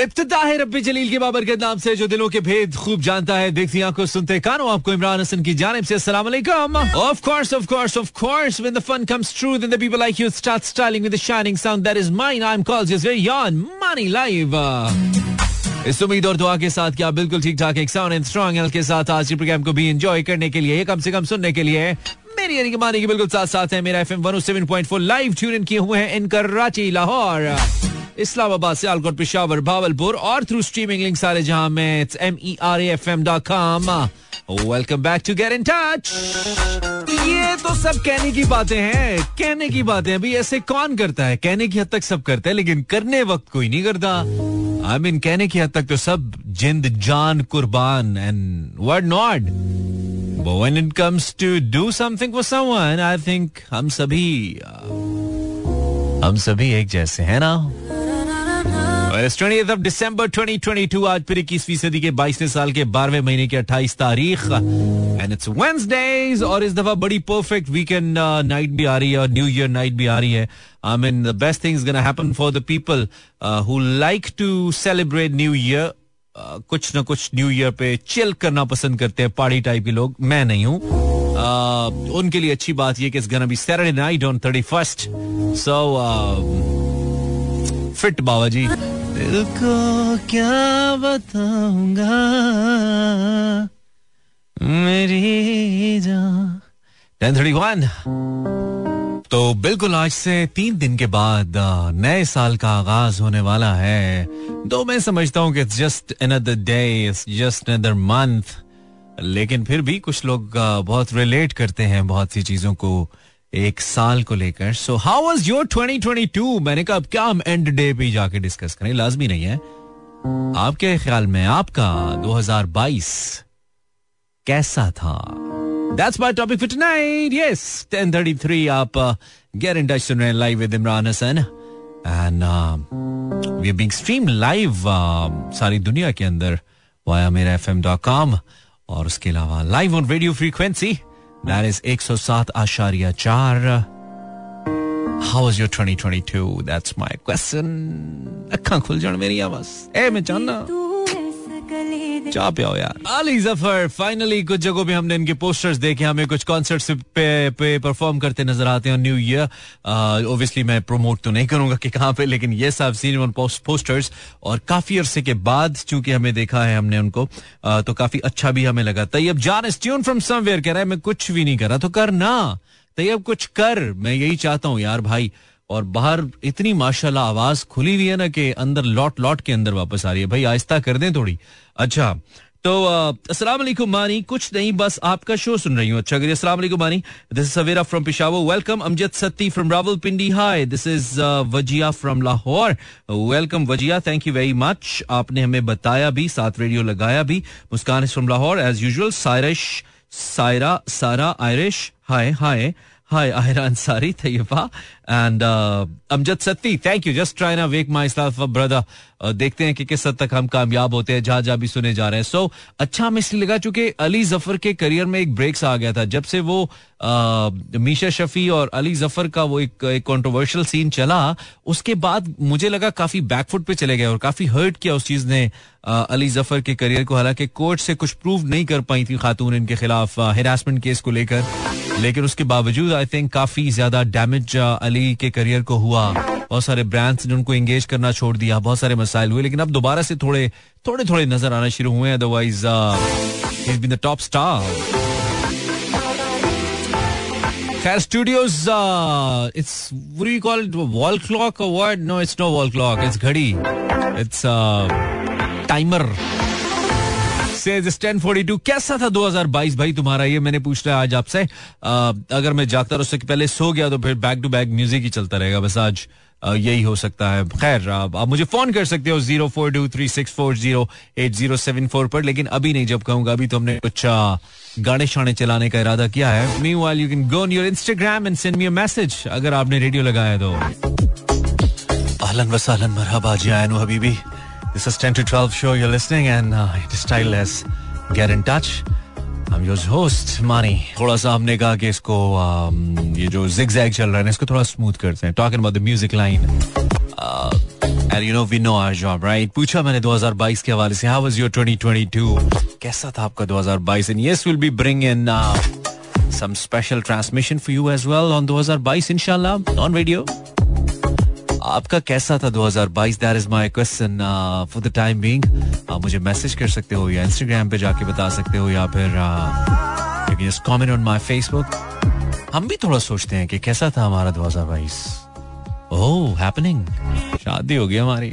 इब्तदा है रब्बी जलील के बाबर के नाम से, जो दिलों के भेद खूब जानता है। देखती आँखों सुनते कानों, आपको इमरान हसन की जानिब से अस्सलाम of course of course of course when the fun comes true then the people like you start styling with the shining sound that is mine I am called just very on Mani live इस उम्मीद और दुआ के साथ क्या बिल्कुल ठीक ठाक एक साउंड एंड स्ट्रॉन्ग हेल्थ के साथ आज के प्रोग्राम को भी एंजॉय करने के लिए, कम से कम सुनने के लिए। यानी कि मानी की बिल्कुल साथ साथ है मेरा एफएम 107.4 लाइव ट्यून इन किए हुए हैं इन कराची लाहौर इस्लामाबाद सियालकोट पिशावर भावलपुर और थ्रू स्ट्रीमिंग लिंक सारे जहाँ में it's M E R F M dot com welcome back to get in touch ये तो सब कहने की बातें हैं कहने की बातें अभी ऐसे कौन करता है? कहने की हद तक सब करते हैं लेकिन करने वक्त कोई नहीं करता। आई I मीन mean, कहने की हद तक तो सब जिंद जान कुर्बान and word not But when it comes to do something for someone, I think हम सभी हम सभी एक जैसे हैं ना ट्वेंटी दिसंबर 2022 आज फिर इक्कीसवीं सदी के बाईसवें साल के बारहवें महीने की अट्ठाईस तारीख एंड इट्स वेंसडेज और इस दफ़ा बड़ी परफेक्ट वीकेंड नाइट भी आ रही है और न्यू ईयर नाइट भी आ रही है I mean the best things gonna happen for the people who like to celebrate new year कुछ ना कुछ न्यू ईयर पे चिल करना पसंद करते हैं पार्टी टाइप के लोग। मैं नहीं हूँ। उनके लिए अच्छी बात यह कि gonna Saturday night on thirty first so fit बाबा जी दिल को क्या बताऊँगा? मेरी जान। वन तो बिल्कुल आज से तीन दिन के बाद नए साल का आगाज़ होने वाला है। तो मैं समझता हूँ कि it's just another day it's just another month लेकिन फिर भी कुछ लोग बहुत रिलेट करते हैं बहुत सी चीज़ों को एक साल को लेकर। सो हाउ वाज योर 2022 मैंने कहा, अब क्या हम एंड डे पे जाके डिस्कस करें? लाजमी नहीं है। आपके ख्याल में आपका 2022 कैसा था? That's my topic for tonight. Yes, 10:33 आप get in touch सुन रहे हैं live with Imran Hassan and uh, we are being streamed live uh, सारी दुनिया के अंदर via मेरा fm.com और उसके अलावा live on radio frequency that is 107 आशारिया चार How was your 2022? That's my question. अक्खां खुल जान मेरी आवाज़ ए मैं जानना चाह पियो यार। अली ज़फ़र फाइनली कुछ जगहों पे हमने इनके पोस्टर्स देखे हमें कुछ कॉन्सर्ट्स पे पे परफॉर्म करते नज़र आते हैं न्यू ईयर ऑब्वियसली मैं प्रमोट तो नहीं करूँगा कि कहाँ पे लेकिन ये सब सीन वन पोस्टर्स और काफ़ी अरसे के बाद चूँकि हमें देखा है हमने उनको uh, तो काफ़ी अच्छा भी हमें लगा। तैयब जान ट्यून फ्रॉम समवेयर कह रहा है मैं कुछ भी नहीं कर रहा तो कर ना। तैयब कुछ कर मैं यही चाहता हूँ यार भाई और बाहर इतनी माशाल्लाह आवाज़ खुली हुई है ना कि अंदर लौट लौट के अंदर वापस आ रही है। भाई आहिस्ता कर दें थोड़ी। अच्छा तो अस्सलाम वालेकुम मानी कुछ नहीं बस आपका शो सुन रही हूँ। अच्छा करिए अस्सलाम वालेकुम Mani this is Savera from Peshawar welcome Amjad Satti from Rawalpindi hi this is Wajiya from Lahore welcome Wajiya thank you very much आपने हमें बताया भी साथ रेडियो लगाया भी। Muskan from Lahore as usual Sairish Saira Sara Irish hi hi Hi, Ahira Ansari, Tayyiba, uh, Amjad Satti. Thank you. Just trying to wake myself up, brother. Uh, देखते हैं कि किस हद तक हम कामयाब होते हैं जहाँ जहाँ भी सुने जा रहे हैं सो so, अच्छा हमें इसलिए लगा चूँकि अली ज़फ़र के करियर में एक ब्रेक्स आ गया था जब से वो आ, मीशा शफी और अली ज़फ़र का वो एक, एक सीन चला उसके बाद मुझे लगा काफ़ी बैकफुट पे चले गए और काफ़ी हर्ट किया उस चीज़ ने आ, अली ज़फ़र के करियर को हालाँकि कोर्ट से कुछ प्रूव नहीं कर पाई थी खातून इनके खिलाफ हेरासमेंट केस को लेकर लेकिन उसके बावजूद आई थिंक काफ़ी ज़्यादा डैमेज अली अली के करियर को हुआ बहुत सारे ब्रांड्स ने उनको एंगेज करना छोड़ दिया बहुत सारे मसाइल हुए लेकिन अब दोबारा से थोड़े थोड़े थोड़े नज़र आना शुरू हुए otherwise is been the top star Fair Studios, uh, it's what do you call it? Wall clock or what? No, it's no wall uh. कैसा था 2022 भाई तुम्हारा? ये मैंने पूछ रहा आज आपसे। अगर मैं जागता उससे पहले सो गया तो फिर बैक टू बैक म्यूज़िक ही चलता रहेगा। बस आज यही हो सकता है। खैर आप, आप मुझे फ़ोन कर सकते हो zero four two three six four zero eight zero seven four पर लेकिन अभी नहीं जब कहूँगा अभी तो हमने कुछ गाने शाने चलाने का इरादा किया है। Meanwhile you can go on your Instagram and send me a message अगर आपने रेडियो लगाया तो। अहलन वसालन मरहबा जी आयनो Habibi. This is 10 to 12 show you're listening and uh, it is styleless. Get in touch. I'm your host, Mani. थोड़ा सा हमने कहा कि इसको um, ये जो जिग चल रहा है इसको थोड़ा स्मूथ करते हैं talking about the music line And you know we know our job, right? पूछा मैंने 2022 के हवाले से How was your 2022? कैसा था आपका 2022? And yes, we'll be bringing uh, some special transmission for you as well on 2022 inshallah on radio. आपका कैसा था 2022 that is my question for the time being मुझे मैसेज कर सकते हो या इंस्टाग्राम पे जाके बता सकते हो या फिर just comment on my Facebook हम भी थोड़ा सोचते हैं कि कैसा था हमारा 2022 ओह हैपनिंग शादी हो गई हमारी।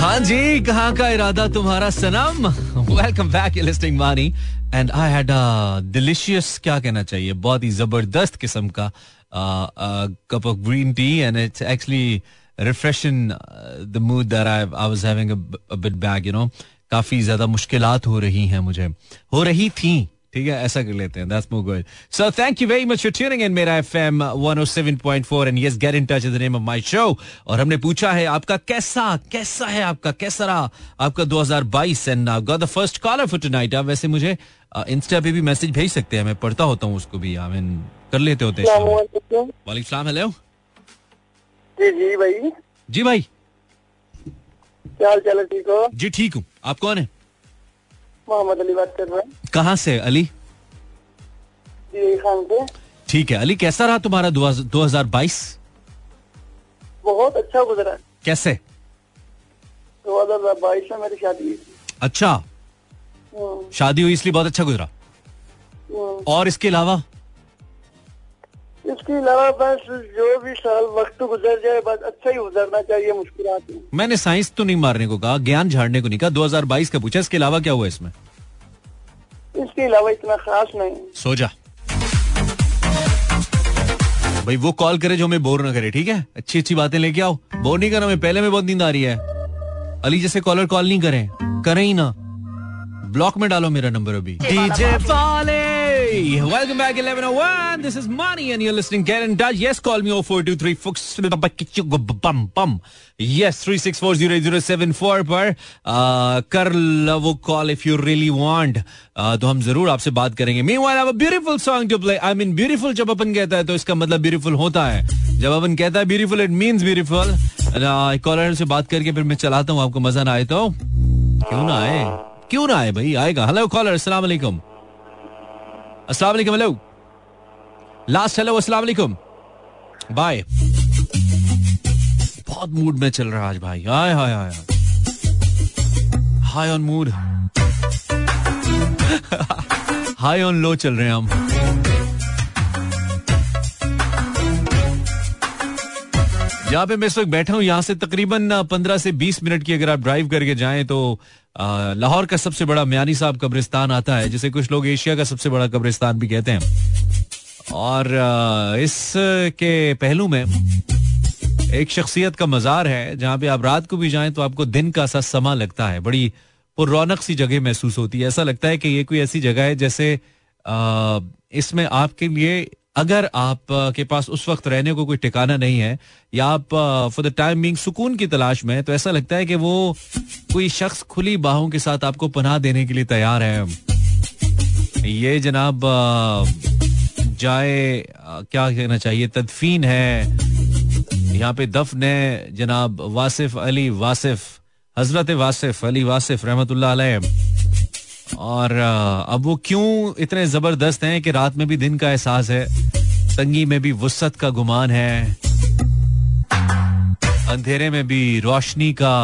हाँ जी, कहाँ का इरादा तुम्हारा, सनम? Welcome back you listening Mani and I had delicious क्या कहना चाहिए, बहुत ही ज़बरदस्त किस्म का cup of green tea and it's actually refreshing the mood that I I was having a bit back you know काफ़ी ज़्यादा मुश्किलात हो रही हैं मुझे। हो रही थी ठीक है ऐसा कर लेते हैं। That's more good so thank you very much for tuning in मेरा FM 107.4 and yes get in touch the name of my show और हमने पूछा है आपका कैसा कैसा है आपका कैसा रहा आपका 2022 and got the first caller for tonight आप वैसे मुझे इंस्टा uh, पे भी मैसेज भेज सकते हैं मैं पढ़ता होता हूँ उसको भी। आई मीन कर लेते होते हैं वालेकुम सलाम हेलो जी जी भाई। जी भाई। क्या हाल चाल है ठीक हो? जी ठीक हूँ। आप कौन है? मोहम्मद अली बात कर रहे हैं। कहाँ से अली? खान से। ठीक है अली कैसा रहा तुम्हारा दो हज़ार बाईस? बहुत अच्छा गुजरा। कैसे? दो हज़ार बाईस में मेरी शादी हुई। अच्छा। हम्म, शादी हुई इसलिए बहुत अच्छा गुजरा। हम्म। और इसके अलावा? इसके अलावा बस जो भी साल वक्त गुजर जाए बस अच्छा ही गुजरना चाहिए मुश्किलात में मैंने साइंस तो नहीं मारने को कहा ज्ञान झाड़ने को नहीं कहा। 2022 का पूछा इसके अलावा क्या हुआ इसमें? इसके अलावा इतना खास नहीं। सो जा भाई वो कॉल करे जो हमें बोर ना करे ठीक है? अच्छी अच्छी बातें लेके आओ। बोर नहीं करना मैं पहले में बहुत नींद आ रही है। अली जैसे कॉलर कॉल नहीं करें करें ही ना। ब्लॉक में डालो मेरा नंबर अभी। डीजे वाले welcome back 1101 this is Mani and you are listening get in touch yes call me 0423 फुक्स बम बम यस 3640074 पर आ, कर लो वो कॉल इफ़ यू रियली तो हम ज़रूर आपसे बात करेंगे। Meanwhile I a beautiful song to play I mean beautiful जब अपन कहता है तो इसका मतलब ब्यूटीफुल होता है। जब अपन कहता है beautiful it means beautiful caller से बात करके फिर मैं चलाता हूँ आपको मज़ा ना आए तो। क्यों ना आए? क्यों ना आए भाई? आएगा। हेलो कॉलर अस्सलाम वालेकुम अस्सलाम वालेकुम हेलो लास्ट हेलो अस्सलाम वालेकुम बाय बहुत मूड में चल रहा है आज भाई। Hi hi hi hi on mood high on low चल रहे हैं हम। जहाँ पे मैं इस वक्त बैठा हूँ। यहाँ से तकरीबन पंद्रह से बीस मिनट की अगर आप ड्राइव करके जाएँ तो लाहौर का सबसे बड़ा म्यानी साहब कब्रिस्तान आता है, जिसे कुछ लोग एशिया का सबसे बड़ा कब्रिस्तान भी कहते हैं। और इस के पहलू में एक शख्सियत का मजार है, जहाँ पे आप रात को भी जाएँ तो आपको दिन का सा समा लगता है। बड़ी रौनक सी जगह महसूस होती है। ऐसा लगता है कि ये कोई ऐसी जगह है जैसे इसमें आपके लिए अगर आप के पास उस वक्त रहने को कोई ठिकाना नहीं है, या आप फॉर द टाइम बिंग सुकून की तलाश में तो ऐसा लगता है कि वो कोई शख्स खुली बाहों के साथ आपको पनाह देने के लिए तैयार है। ये जनाब जाए क्या कहना चाहिए? तदफीन है। यहाँ पे दफन है जनाब वासिफ अली वासिफ, हज़रत वासिफ अली वासिफ रहमतुल्लाह और अब वो क्यों इतने ज़बरदस्त हैं कि रात में भी दिन का एहसास है तंगी में भी वसत का गुमान है अंधेरे में भी रोशनी का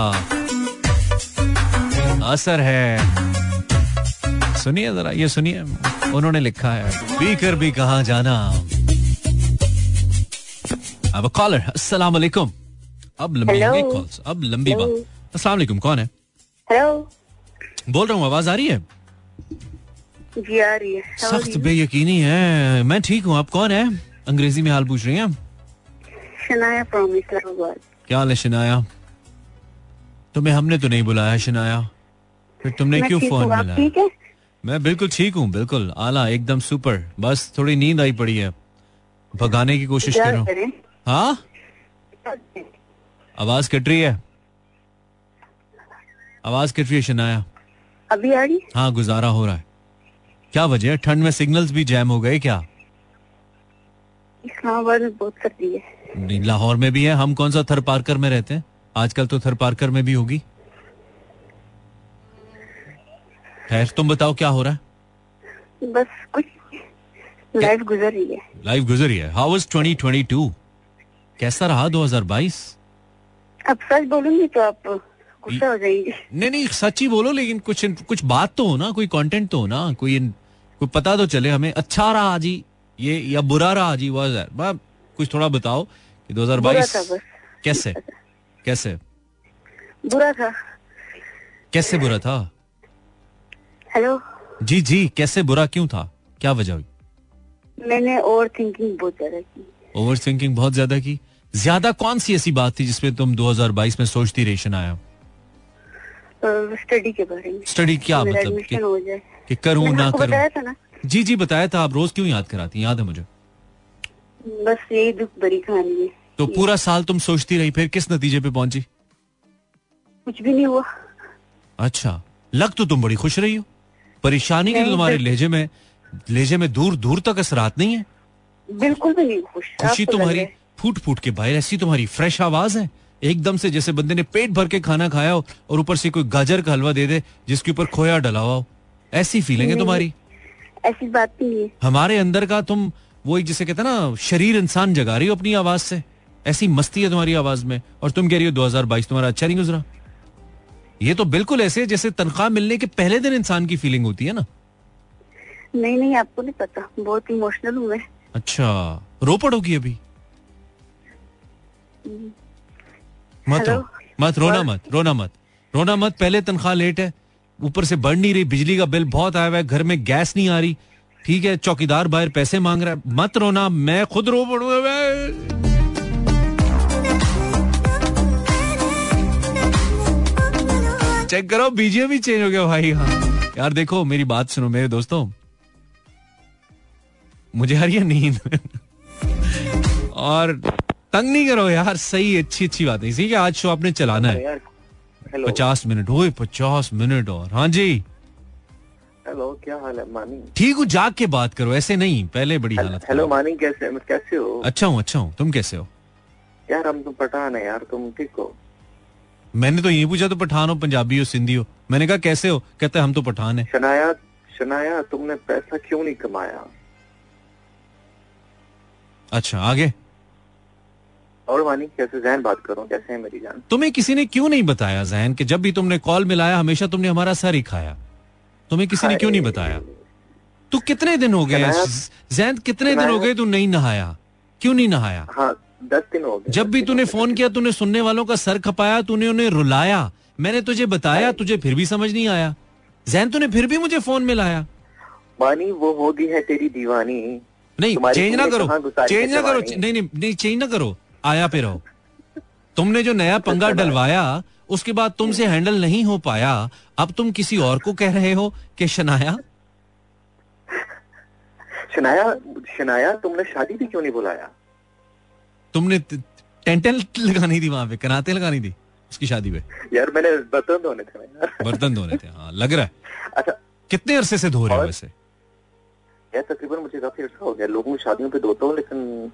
असर है। सुनिए जरा ये सुनिए उन्होंने लिखा है पीकर भी कहा जाना? अब कॉलर अस्सलाम वालेकुम। अब लंबी होंगी कॉल्स अब लंबी बात। अस्सलाम वालेकुम कौन है? हेलो बोल रहा हूँ आवाज़ आ रही है? जी आ रही है। सख्त बेयकीनी है। मैं ठीक हूँ। आप कौन है? अंग्रेज़ी में हाल पूछ रही हैं शनाया फ्रॉम इस्लामाबाद क्या हाल है शनाया? तुम्हें हमने तो नहीं बुलाया शनाया। फिर तुमने मैं क्यों फ़ोन मिलाया मैं बिल्कुल ठीक हूँ बिल्कुल। आला एकदम सुपर। बस थोड़ी नींद आई पड़ी है। भगाने की कोशिश कर। रहा हूँ? हाँ आवाज़ कट रही है। आवाज़ कट रही है शनाया। अभी आ रही? हाँ गुजारा हो रहा है। क्या वजह? है ठंड में सिग्नल्स भी जैम हो गए क्या? इस्लामाबाद में बहुत सर्दी है। लाहौर में भी है। हम कौन सा थर पार्कर में रहते हैं? आजकल तो थर पार्कर में भी होगी। खैर तुम बताओ क्या हो रहा है? बस कुछ लाइफ गुजर रही है। लाइफ गुजरी है। हाउ वाज 2022 कैसा रहा 2022 अब सच बोलूँगी तो आप गुस्सा हो जाएँगे नहीं नहीं सच ही बोलो लेकिन कुछ कुछ बात तो हो ना कोई कंटेंट तो हो ना कोई कोई पता तो चले हमें। अच्छा रहा जी ये या बुरा रहा जी वाज कुछ थोड़ा बताओ कि बुरा 2022 कैसे? कैसे? बुरा था। कैसे बुरा था? हेलो? जी जी कैसे बुरा क्यों था? क्या वजह हुई? मैंने ओवर थिंकिंग बहुत ज़्यादा की। ओवर थिंकिंग बहुत ज़्यादा की। ज़्यादा कौन सी ऐसी बात थी जिसमें तुम 2022 में सोचती रेशन आया? स्टडी के बारे में। स्टडी क्या मतलब एडमिशन कि, हो जाए। कि करूँ ना करूँ? बताया था ना। जी जी बताया था। आप रोज क्यों याद कराती हैं? याद है मुझे। बस यही दुख भरी कहानी है। तो पूरा साल तुम सोचती रही फिर किस नतीजे पे पहुँची? कुछ भी नहीं हुआ। अच्छा। लग तो तुम बड़ी खुश रही हो। परेशानी के तो तुम्हारे लहजे में लहजे में दूर दूर तक असरात नहीं है। बिल्कुल भी नहीं खुश। खुशी तुम्हारी फूट फूट के बाहर ऐसी तुम्हारी फ्रेश आवाज़ है। एकदम से जैसे बंदे ने पेट भर के खाना खाया हो और ऊपर से कोई गाजर का हलवा दे दे जिसके ऊपर खोया डला हुआ हो। ऐसी फीलिंग है तुम्हारी? ऐसी बात नहीं है। हमारे अंदर का तुम वो एक जिसे कहते ना शरीर इंसान जगा रही हो अपनी आवाज़ से। ऐसी मस्ती है तुम्हारी आवाज़ में और तुम कह रही हो 2022 तुम्हारा अच्छा नहीं गुजरा। ये तो बिल्कुल ऐसे जैसे तनख्वाह मिलने के पहले दिन इंसान की फीलिंग होती है ना। नहीं नहीं आपको नहीं पता बहुत इमोशनल हूँ मैं। अच्छा रो पड़ोगी अभी? मत रो मत रोना मत रोना मत। रोना मत पहले तनख्वाह लेट है। ऊपर से बढ़ नहीं रही बिजली का बिल बहुत आया हुआ है घर में गैस नहीं आ रही। ठीक है चौकीदार बाहर पैसे मांग रहा है। मत रोना मैं खुद रो पड़ूँगा चेक करो बीजे भी चेंज हो गया भाई हाँ। यार देखो मेरी बात सुनो मेरे दोस्तों। मुझे आ रही है नींद। और तंग नहीं करो यार सही अच्छी अच्छी बात है। इसी के आज शो आपने चलाना है। पचास मिनट ओए पचास मिनट और। हाँ जी। हेलो क्या हाल है मानी? ठीक हूँ जाग के बात करो ऐसे नहीं पहले बड़ी हालत हेलो मानी कैसे कैसे हो? अच्छा हूँ अच्छा हूँ तुम कैसे हो? यार हम तो पठान है यार तुम ठीक हो? मैंने तो यही पूछा तो पठान हो पंजाबी हो सिंधी हो। मैंने कहा कैसे हो? कहते हम तो पठान है। शनाया शनाया तुमने पैसा क्यों नहीं कमाया? अच्छा आगे। और मानी कैसे जहन बात करो कैसे है मेरी जान? तुम्हें किसी ने क्यों नहीं बताया जहन कि जब भी तुमने कॉल मिलाया हमेशा तुमने हमारा सर ही खाया? तुम्हें किसी ने क्यों नहीं बताया? तू कितने दिन हो गए जैन कितने दिन हो गए तू नहीं नहाया? क्यों नहीं नहाया? हाँ दस दिन हो गए। जब भी तूने फ़ोन किया तूने सुनने वालों का सर खपाया तूने उन्हें रुलाया मैंने तुझे बताया तुझे फिर भी समझ नहीं आया। जैन तूने फिर भी मुझे फ़ोन में लाया मानी वो होगी है तेरी दीवानी। नहीं चेंज ना करो चेंज ना करो नहीं नहीं चेंज ना करो। आया पे रहो तुमने जो नया पंगा डलवाया उसके बाद तुमसे हैंडल नहीं हो पाया अब तुम किसी और को कह रहे हो कि शनाया? शनाया शनाया तुमने शादी भी क्यों नहीं बुलाया? तुमने टेंटन लगानी थी वहाँ पे कनाते लगानी थी उसकी शादी पे? यार मैंने बर्तन धोने थे बर्तन धोने थे हाँ लग रहा है। अच्छा। कितने अरसे से धो रहे हो वैसे? यार तकरीबन मुझे काफ़ी अर्सा हो गया लोगों की शादियों पे धोता हूँ लेकिन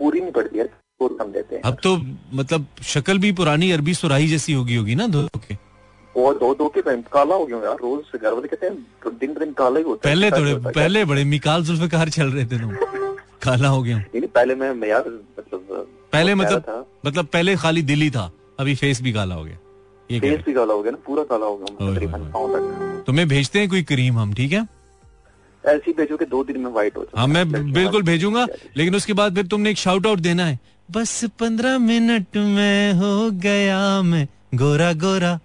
पूरी नहीं पड़ती यार। बहुत कम देते हैं। अब तो मतलब शक्ल भी पुरानी अरबी सुराही जैसी होगी होगी ना धो के। वो दो दो के मैं काला हो गया यार रोज घर वाले कहते हैं तो दिन दिन काला ही होता पहले थोड़े पहले बड़े मिकाल जुल्फकार चल रहे थे तुम। काला हो गया। नहीं पहले मैं यार मतलब पहले मतलब मतलब पहले खाली दिल ही था अभी फेस भी काला हो गया। ये फेस भी काला हो गया ना पूरा काला हो गया। तुम्हें भेजते हैं कोई क्रीम हम ठीक है? ऐसी भेजो कि दो दिन में व्हाइट हो जाए हाँ मैं बिल्कुल भेजूँगा लेकिन उसके बाद फिर तुमने एक शाउट आउट देना है। बस पंद्रह मिनट में हो गया मैं। गोरा गोरा।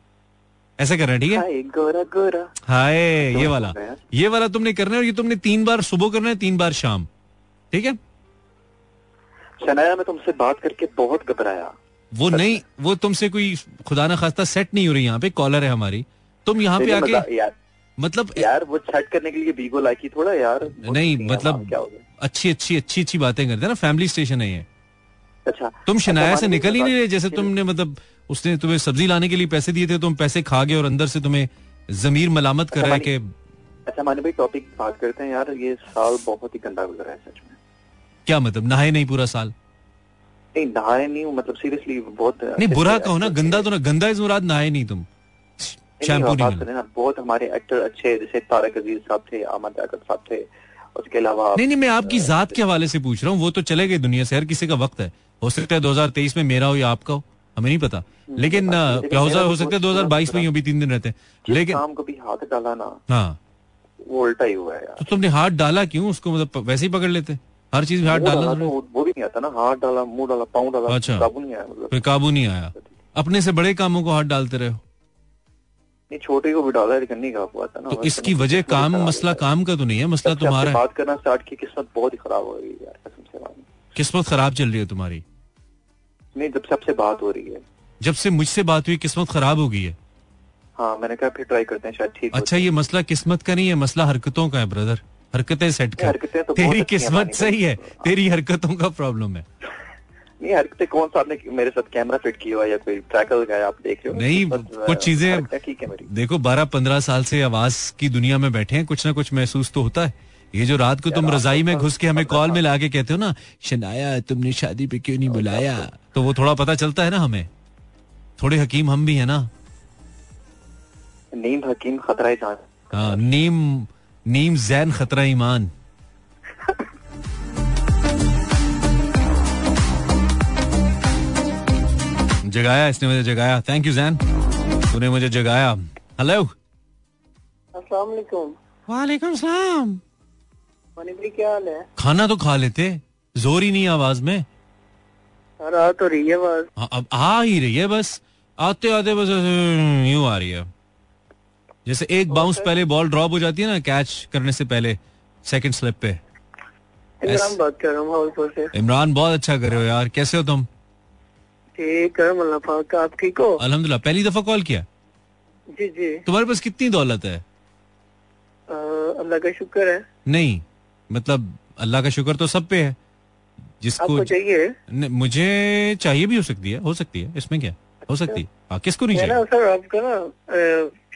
ऐसा करना है ठीक है? गोरा गोरा। हाय ये तो वाला। हो गया। ये वाला तुमने करना है और ये तुमने तीन बार सुबह करना है तीन बार शाम। ठीक है? शनाया मैं तुमसे बात करके बहुत घबराया। वो नहीं वो तुमसे कोई खुदा ना खास्ता सेट नहीं हो रही यहाँ पे कॉलर है हमारी। तुम यहाँ पे आके मतलब यार वो छट करने के लिए बीगो लाइकी थोड़ा यार। नहीं मतलब अच्छी अच्छी अच्छी अच्छी बातें करते हैं ना फैमिली स्टेशन है ये। अच्छा। तुम शनाया अच्छा, से निकल ही नहीं रहे जैसे तुमने मतलब उसने तुम्हें सब्ज़ी लाने के लिए पैसे दिए थे तुम पैसे खा गए और अंदर से तुम्हें जमीर मलामत कर अच्छा, रहा है कि अच्छा मानी भाई टॉपिक बात करते हैं यार ये साल बहुत ही गंदा गुजरा है सच में। क्या मतलब नहाए नहीं पूरा साल? नहीं नहाए नहीं मतलब सीरियसली बहुत नहीं बुरा कहो ना गंदा तो ना गंदा इस मुराद नहाए नहीं तुम। शैम्पू नहीं, ना बहुत हमारे एक्टर अच्छे जैसे तारक अज़ीज़ साहब थे अहमद अकबर साहब थे उसके अलावा नहीं नहीं मैं आपकी जात के हवाले से पूछ रहा हूँ वो तो चले गए दुनिया से हर किसी का वक्त है। हो सकता है 2023 में मेरा हो या आपका हो हमें नहीं पता। लेकिन लेकिन क्या हो सकता है बहुत 2022 में अभी तीन दिन रहते हैं। लेकिन काम को भी हाथ डाला ना हाँ। वो उल्टा ही हुआ है यार। तो तुमने हाथ डाला क्यों? उसको मतलब वैसे ही पकड़ लेते हर चीज़ में हाथ डाला। तो वो भी नहीं आता ना हाथ डाला मुँह डाला पाँव डाला अच्छा। काबू नहीं आया मतलब। काबू नहीं आया। अपने से बड़े कामों को हाथ डालते रहे हो। नहीं छोटे को भी डाला लेकिन नहीं काबू आता ना। तो इसकी वजह काम मसला काम का तो नहीं है मसला तुम्हारा बात करना स्टार्ट की किस्मत बहुत ही खराब हो गई यार किस्मत खराब चल रही है तुम्हारी? नहीं जब से आपसे बात हो रही है। जब से मुझसे बात हुई किस्मत खराब हो गई है। हाँ मैंने कहा फिर ट्राई करते हैं शायद ठीक अच्छा ये मसला किस्मत का नहीं है मसला हरकतों का है ब्रदर हरकतें सेट कर। हरकतें तो तेरी किस्मत सही है तेरी हरकतों का प्रॉब्लम है। नहीं हरकतें कौन सा आपने मेरे साथ कैमरा फिट किया हुआ या कोई ट्रैकर लगाया आप देख रहे हो? नहीं, कुछ चीजें- ठीक है मेरी। देखो बारह पंद्रह साल से आवाज़ की दुनिया में बैठे हैं कुछ ना कुछ महसूस तो होता है। ये जो रात को तुम रजाई में घुस के हमें कॉल में ला के कहते हो ना शनाया तुमने शादी पे क्यों नहीं बुलाया? तो वो थोड़ा पता चलता है ना हमें। थोड़े हकीम हम भी है ना। नीम हकीम खतरा ही जान हाँ नीम नीम जैन खतरा ईमान। जगाया इसने मुझे जगाया। थैंक यू जैन तूने मुझे जगाया। हेलो अस्सलाम वालेकुम। वालेकुम सलाम। क्या हाल है? खाना तो खा लेते। ज़ोर ही नहीं आवाज़ में। आ तो रही है हाँ, अब आ ही रही है बस। आते आते बस यूँ आ रही है। जैसे एक बाउंस पहले बॉल ड्रॉप हो जाती है ना कैच करने से पहले सेकंड स्लिप पे। इमरान बात कर रहा हूँ इमरान बहुत अच्छा कर रहे हो यार। कैसे हो तुम? ठीक है आप ठीक हो? अल्हम्दुलिल्लाह पहली दफ़ा कॉल किया? जी जी। तुम्हारे पास कितनी दौलत है? अल्लाह का शुक्र है। नहीं। मतलब अल्लाह का शुक्र तो सब पे है। जिसको चाहिए? न- मुझे चाहिए भी हो सकती है हो सकती है। इसमें क्या? हो सकती है। हाँ किसको नहीं चाहिए? सर आपका ना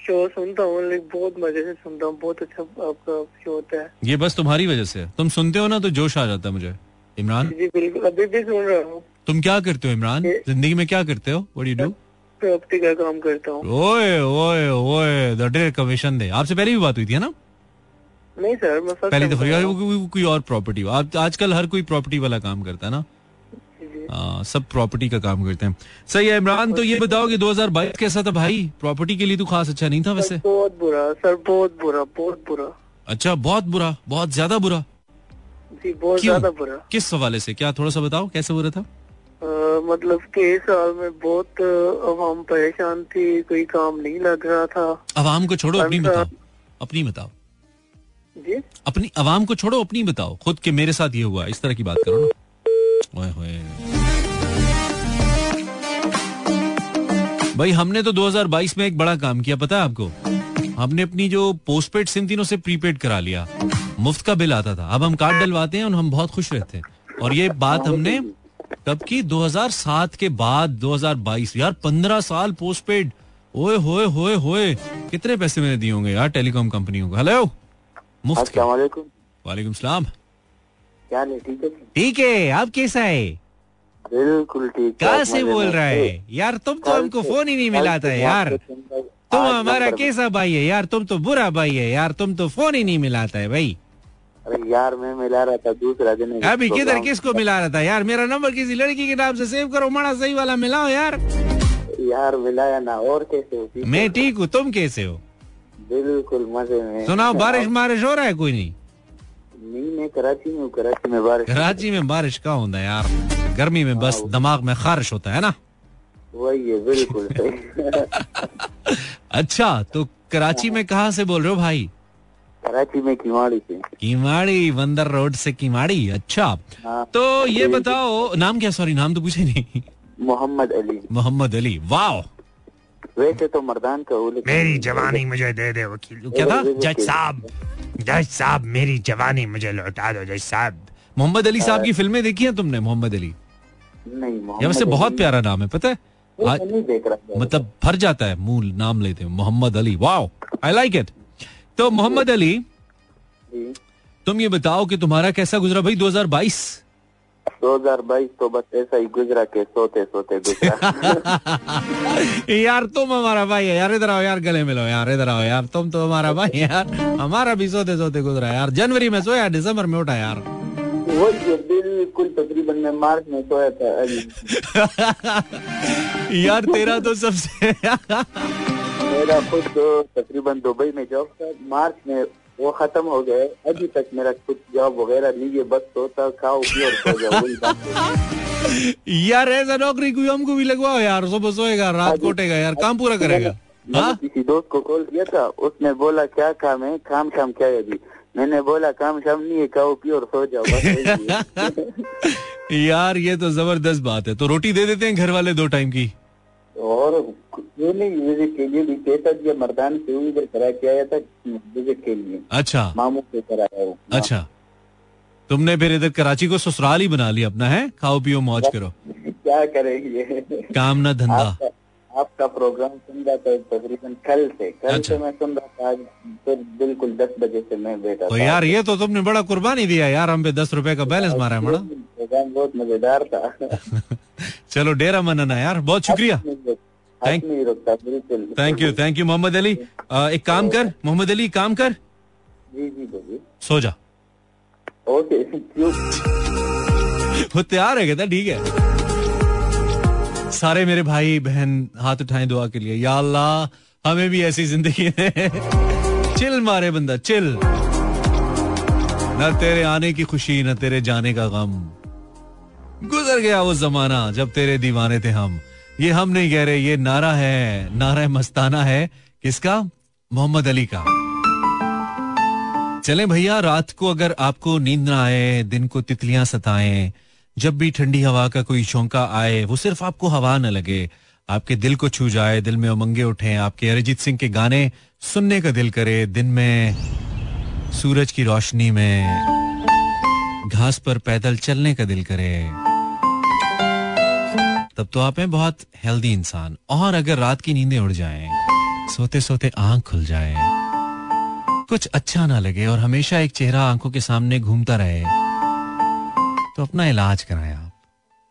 शो सुनता हूँ बहुत मज़े से सुनता हूँ बहुत अच्छा आपका शो होता है। ये बस तुम्हारी वजह से है। तुम सुनते हो ना तो जोश आ जाता है मुझे। इमरान? जी बिल्कुल अभी भी सुन रहा हूँ। तुम क्या करते हो इमरान? ज़िंदगी में क्या करते हो? व्हाट यू डू प्रॉपर्टी का काम करता हूँ। ओए ओए ओए कमीशन दे। आपसे पहले भी बात हुई थी है ना? नहीं सर मैं पहली दफ़ा हूँ। कोई- और प्रॉपर्टी आज आजकल हर कोई प्रॉपर्टी वाला काम करता है ना। हाँ, सब प्रॉपर्टी का काम करते हैं। सही है इमरान तो ये बताओ कि 2022 कैसा था भाई? प्रॉपर्टी के लिए तो खास अच्छा नहीं था वैसे। बहुत बुरा सर बहुत बुरा बहुत बुरा। अच्छा बहुत बुरा बहुत ज़्यादा बुरा? जी बहुत ज़्यादा बुरा। किस हवाले से? क्या थोड़ा सा बताओ कैसे बुरा था? अ, मतलब के साल में बहुत अवाम परेशान थी कोई काम नहीं लग रहा था। अवाम को छोड़ो अपनी बताओ अपनी बताओ। जी। अपनी आवाम को छोड़ो, अपनी बताओ। खुद के मेरे साथ ये हुआ, इस तरह की बात करो ना। ओए होए। भाई, हमने तो 2022 में एक बड़ा काम किया, पता है आपको? हमने अपनी जो पोस्टपेड सिम थी ना, उसे प्रीपेड करा लिया। मुफ़्त का बिल आता था। अब हम कार्ड डलवाते हैं और हम बहुत खुश रहते हैं। और ये बात हमने कब की? 2007 के बाद 2022 यार 15 साल पोस्टपेड ओए होए होए होए। कितने पैसे मैंने दिए होंगे यार टेलीकॉम कंपनियों को। हेलो मुफ़्त वालेकुम सलाम। क्या नहीं ठीक है? ठीक है आप कैसा है? बिल्कुल ठीक कहाँ से बोल रहा है? यार तुम तो हमको फ़ोन ही नहीं मिलाता है यार तुम हमारा कैसा भाई है यार? तुम तो बुरा भाई है यार। तुम तो फ़ोन ही नहीं मिलाता है भाई। अरे यार मैं मिला रहा था दूसरा दिन अभी किधर किसको मिला रहा था यार? मेरा नंबर किसी लड़की के नाम से सेव करो माड़ा सही वाला मिलाओ यार। यार मिलाया ना और कैसे हो? मैं ठीक हूँ तुम कैसे हो? बिल्कुल मज़े में। सुनाओ बारिश बारिश हो रहा है कोई नहीं? नहीं मैं कराची में कराची में बारिश कराची में बारिश का होता है यार। गर्मी में बस दिमाग में खारिश होता है ना? वही है बिल्कुल अच्छा तो कराची में कहाँ से बोल रहे हो भाई? कराची में किवाड़ी से। किमाड़ी बंदर रोड से किमाड़ी अच्छा। हाँ। तो ये बताओ नाम क्या सॉरी नाम तो पूछे नहीं। मोहम्मद अली। मोहम्मद अली वाह वैसे तो मर्दान का हूँ मेरी जवानी मुझे दे दे वकील। क्या था? जज साहब जज साहब मेरी जवानी मुझे लौटा दो जज साहब। मोहम्मद अली साहब की फ़िल्में देखी हैं तुमने मोहम्मद अली? नहीं मोहम्मद वैसे बहुत प्यारा नाम है पता है? आज मतलब भर जाता है मूल नाम लेते हैं Mohammad Ali. Wow I like it तो मोहम्मद अली तुम ये बताओ कि तुम्हारा कैसा गुजरा? भाई 2022 2022 तो बस ऐसा ही गुजरा के सोते सोते गुजरा। यार तुम हमारा भाई है यार इधर आओ यार गले मिलो यार इधर आओ यार तुम तो हमारा भाई यार। हमारा भी सोते सोते गुजरा यार जनवरी में सोया दिसंबर में उठा यार। वो जो बिल्कुल तकरीबन मैं मार्च में सोया था यार तेरा तो सबसे मेरा खुद तो तकरीबन दुबई में जॉब था मार्च में वो खत्म हो गए। अभी तक मेरा कुछ जॉब वगैरह नहीं है बस सोता खाओ पियो और सो जाओ। यार ऐसा नौकरी कोई हमको भी लगवाओ यार सुबह सोएगा रात कोटेगा यार काम पूरा करेगा। हाँ? किसी दोस्त को कॉल किया था उसने बोला क्या काम है? काम शाम क्या है अभी? मैंने बोला काम शाम नहीं है खाओ पियो और सो जाओ। यार ये तो ज़बरदस्त बात है। तो रोटी दे देते हैं घर वाले दो टाइम की। और क्यों नहीं? विज़िट के लिए भी कहता दिया मर्दान से वो इधर करा के आया था? विज़िट के लिए। अच्छा। मामू से कराया वो। अच्छा। तुमने फिर इधर कराची को ससुराल ही बना लिया अपना है? खाओ पियो मौज करो। क्या करेंगे? काम ना धंधा। आपका प्रोग्राम सुन रहा था तकरीबन कल से। कल अच्छा। से मैं सुन रहा था आज फिर बिल्कुल दस बजे से मैं बैठा तो यार ये तो तुमने बड़ा कुर्बानी दिया यार हम पे दस रुपए का बैलेंस मारा है बड़ा प्रोग्राम बहुत मज़ेदार था। चलो डेरा मनना यार बहुत शुक्रिया। रुकता बिल्कुल। Thank you thank you Mohammad Ali. एक काम कर मोहम्मद अली काम कर। जी जी सो जा। ओके वो तैयार है कहता ठीक है? सारे मेरे भाई बहन हाथ उठाएँ दुआ के लिए। या अल्लाह, हमें भी ऐसी ज़िंदगी चिल मारे बंदा, चिल। न तेरे आने की खुशी, न तेरे जाने का गम। गुजर गया वो जमाना जब तेरे दीवाने थे हम। ये हम नहीं कह रहे, ये नारा है नारा है मस्ताना है किसका? मोहम्मद अली का। चले भैया, रात को अगर आपको नींद ना आए, दिन को तितलियाँ सताएँ जब भी ठंडी हवा का कोई शौका आए, वो सिर्फ़ आपको हवा न लगे। आपके दिल को छू जाए, दिल में उमंगे उठे, आपके अरिजीत सिंह के गाने सुनने का दिल करे, दिन में, सूरज की रोशनी में, घास पर पैदल चलने का दिल करे। तब तो आप हैं बहुत हेल्दी इंसान, और अगर रात की नींदें उड़ जाएँ सोते सोते आँख खुल जाए, कुछ अच्छा ना लगे और हमेशा एक चेहरा आँखों के सामने घूमता रहे। तो अपना इलाज कराएँ आप।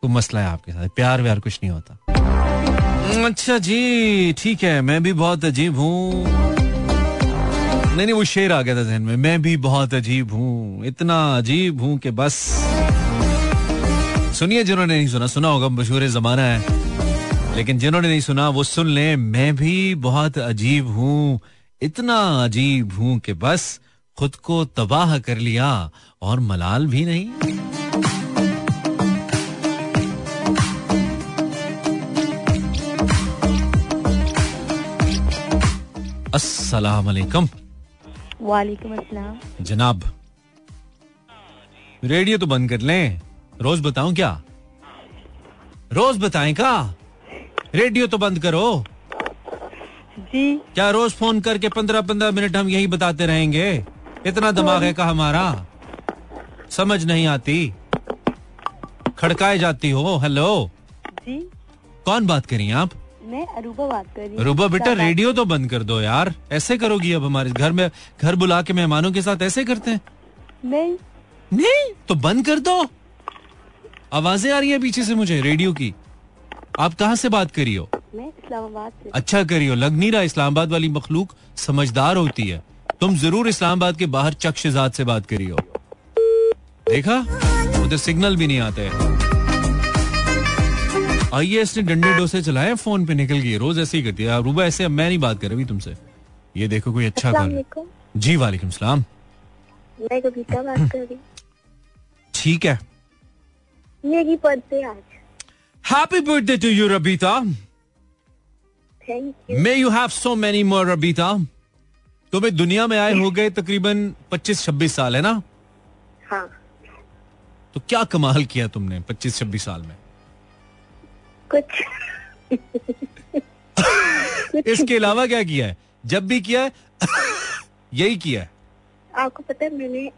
कोई मसला है आपके साथ? प्यार व्यार कुछ नहीं होता। अच्छा जी, ठीक है, मैं भी बहुत अजीब हूँ। नहीं नहीं, वो शेर आ गया था जहन में। मैं भी बहुत अजीब हूँ। इतना अजीब हूँ कि बस। सुनिए, जिन्होंने नहीं सुना सुना होगा, मशहूर जमाना है। लेकिन जिन्होंने नहीं सुना, वो सुन ले, मैं भी बहुत अजीब हूँ। इतना अजीब हूँ कि बस, खुद को तबाह कर लिया और मलाल भी नहीं। अस्सलाम वालेकुम वालेकुम अस्सलाम। जनाब रेडियो तो बंद कर लें। रोज बताऊँ क्या? रोज बताएँ का? रेडियो तो बंद करो। जी। क्या रोज फ़ोन करके पंद्रह पंद्रह मिनट हम यही बताते रहेंगे? इतना दिमाग है का हमारा? समझ नहीं आती। खड़काए जाती हो हेलो। जी। कौन बात करी आप? मैं अरूबा बात कर रही हूँ। रूबा बेटा रेडियो तो बंद कर दो यार। ऐसे करोगी अब हमारे घर में घर बुला के मेहमानों के साथ ऐसे करते हैं। नहीं। नहीं? तो बंद कर दो। आवाज़ें आ रही है पीछे से मुझे रेडियो की। आप कहाँ से बात करी हो? मैं इस्लामाबाद से। अच्छा करी हो। लग नहीं रहा इस्लामाबाद वाली मखलूक समझदार होती है। तुम ज़रूर इस्लामाबाद के बाहर चक्षजात से बात करी हो। देखा? उधर सिग्नल भी नहीं आते आइए इसने डंडे डोसे चलाए फ़ोन पे निकल गई रोज ऐसे ही करती है। रूबा ऐसे अब मैं नहीं बात कर रही तुमसे। ये देखो कोई अच्छा कॉल जी वालेकुम सलाम। मैं बात कर रही ठीक है। मेरी बर्थडे आज। Happy birthday to you Rabita may you have so many more Rabita तुम्हें दुनिया में आए हो गए तकरीबन 25-26 साल है ना? हाँ। तो क्या कमाल किया तुमने 25-26 साल में? कुछ। इसके अलावा क्या किया है? जब भी किया है यही किया है। आपको पता है मैंने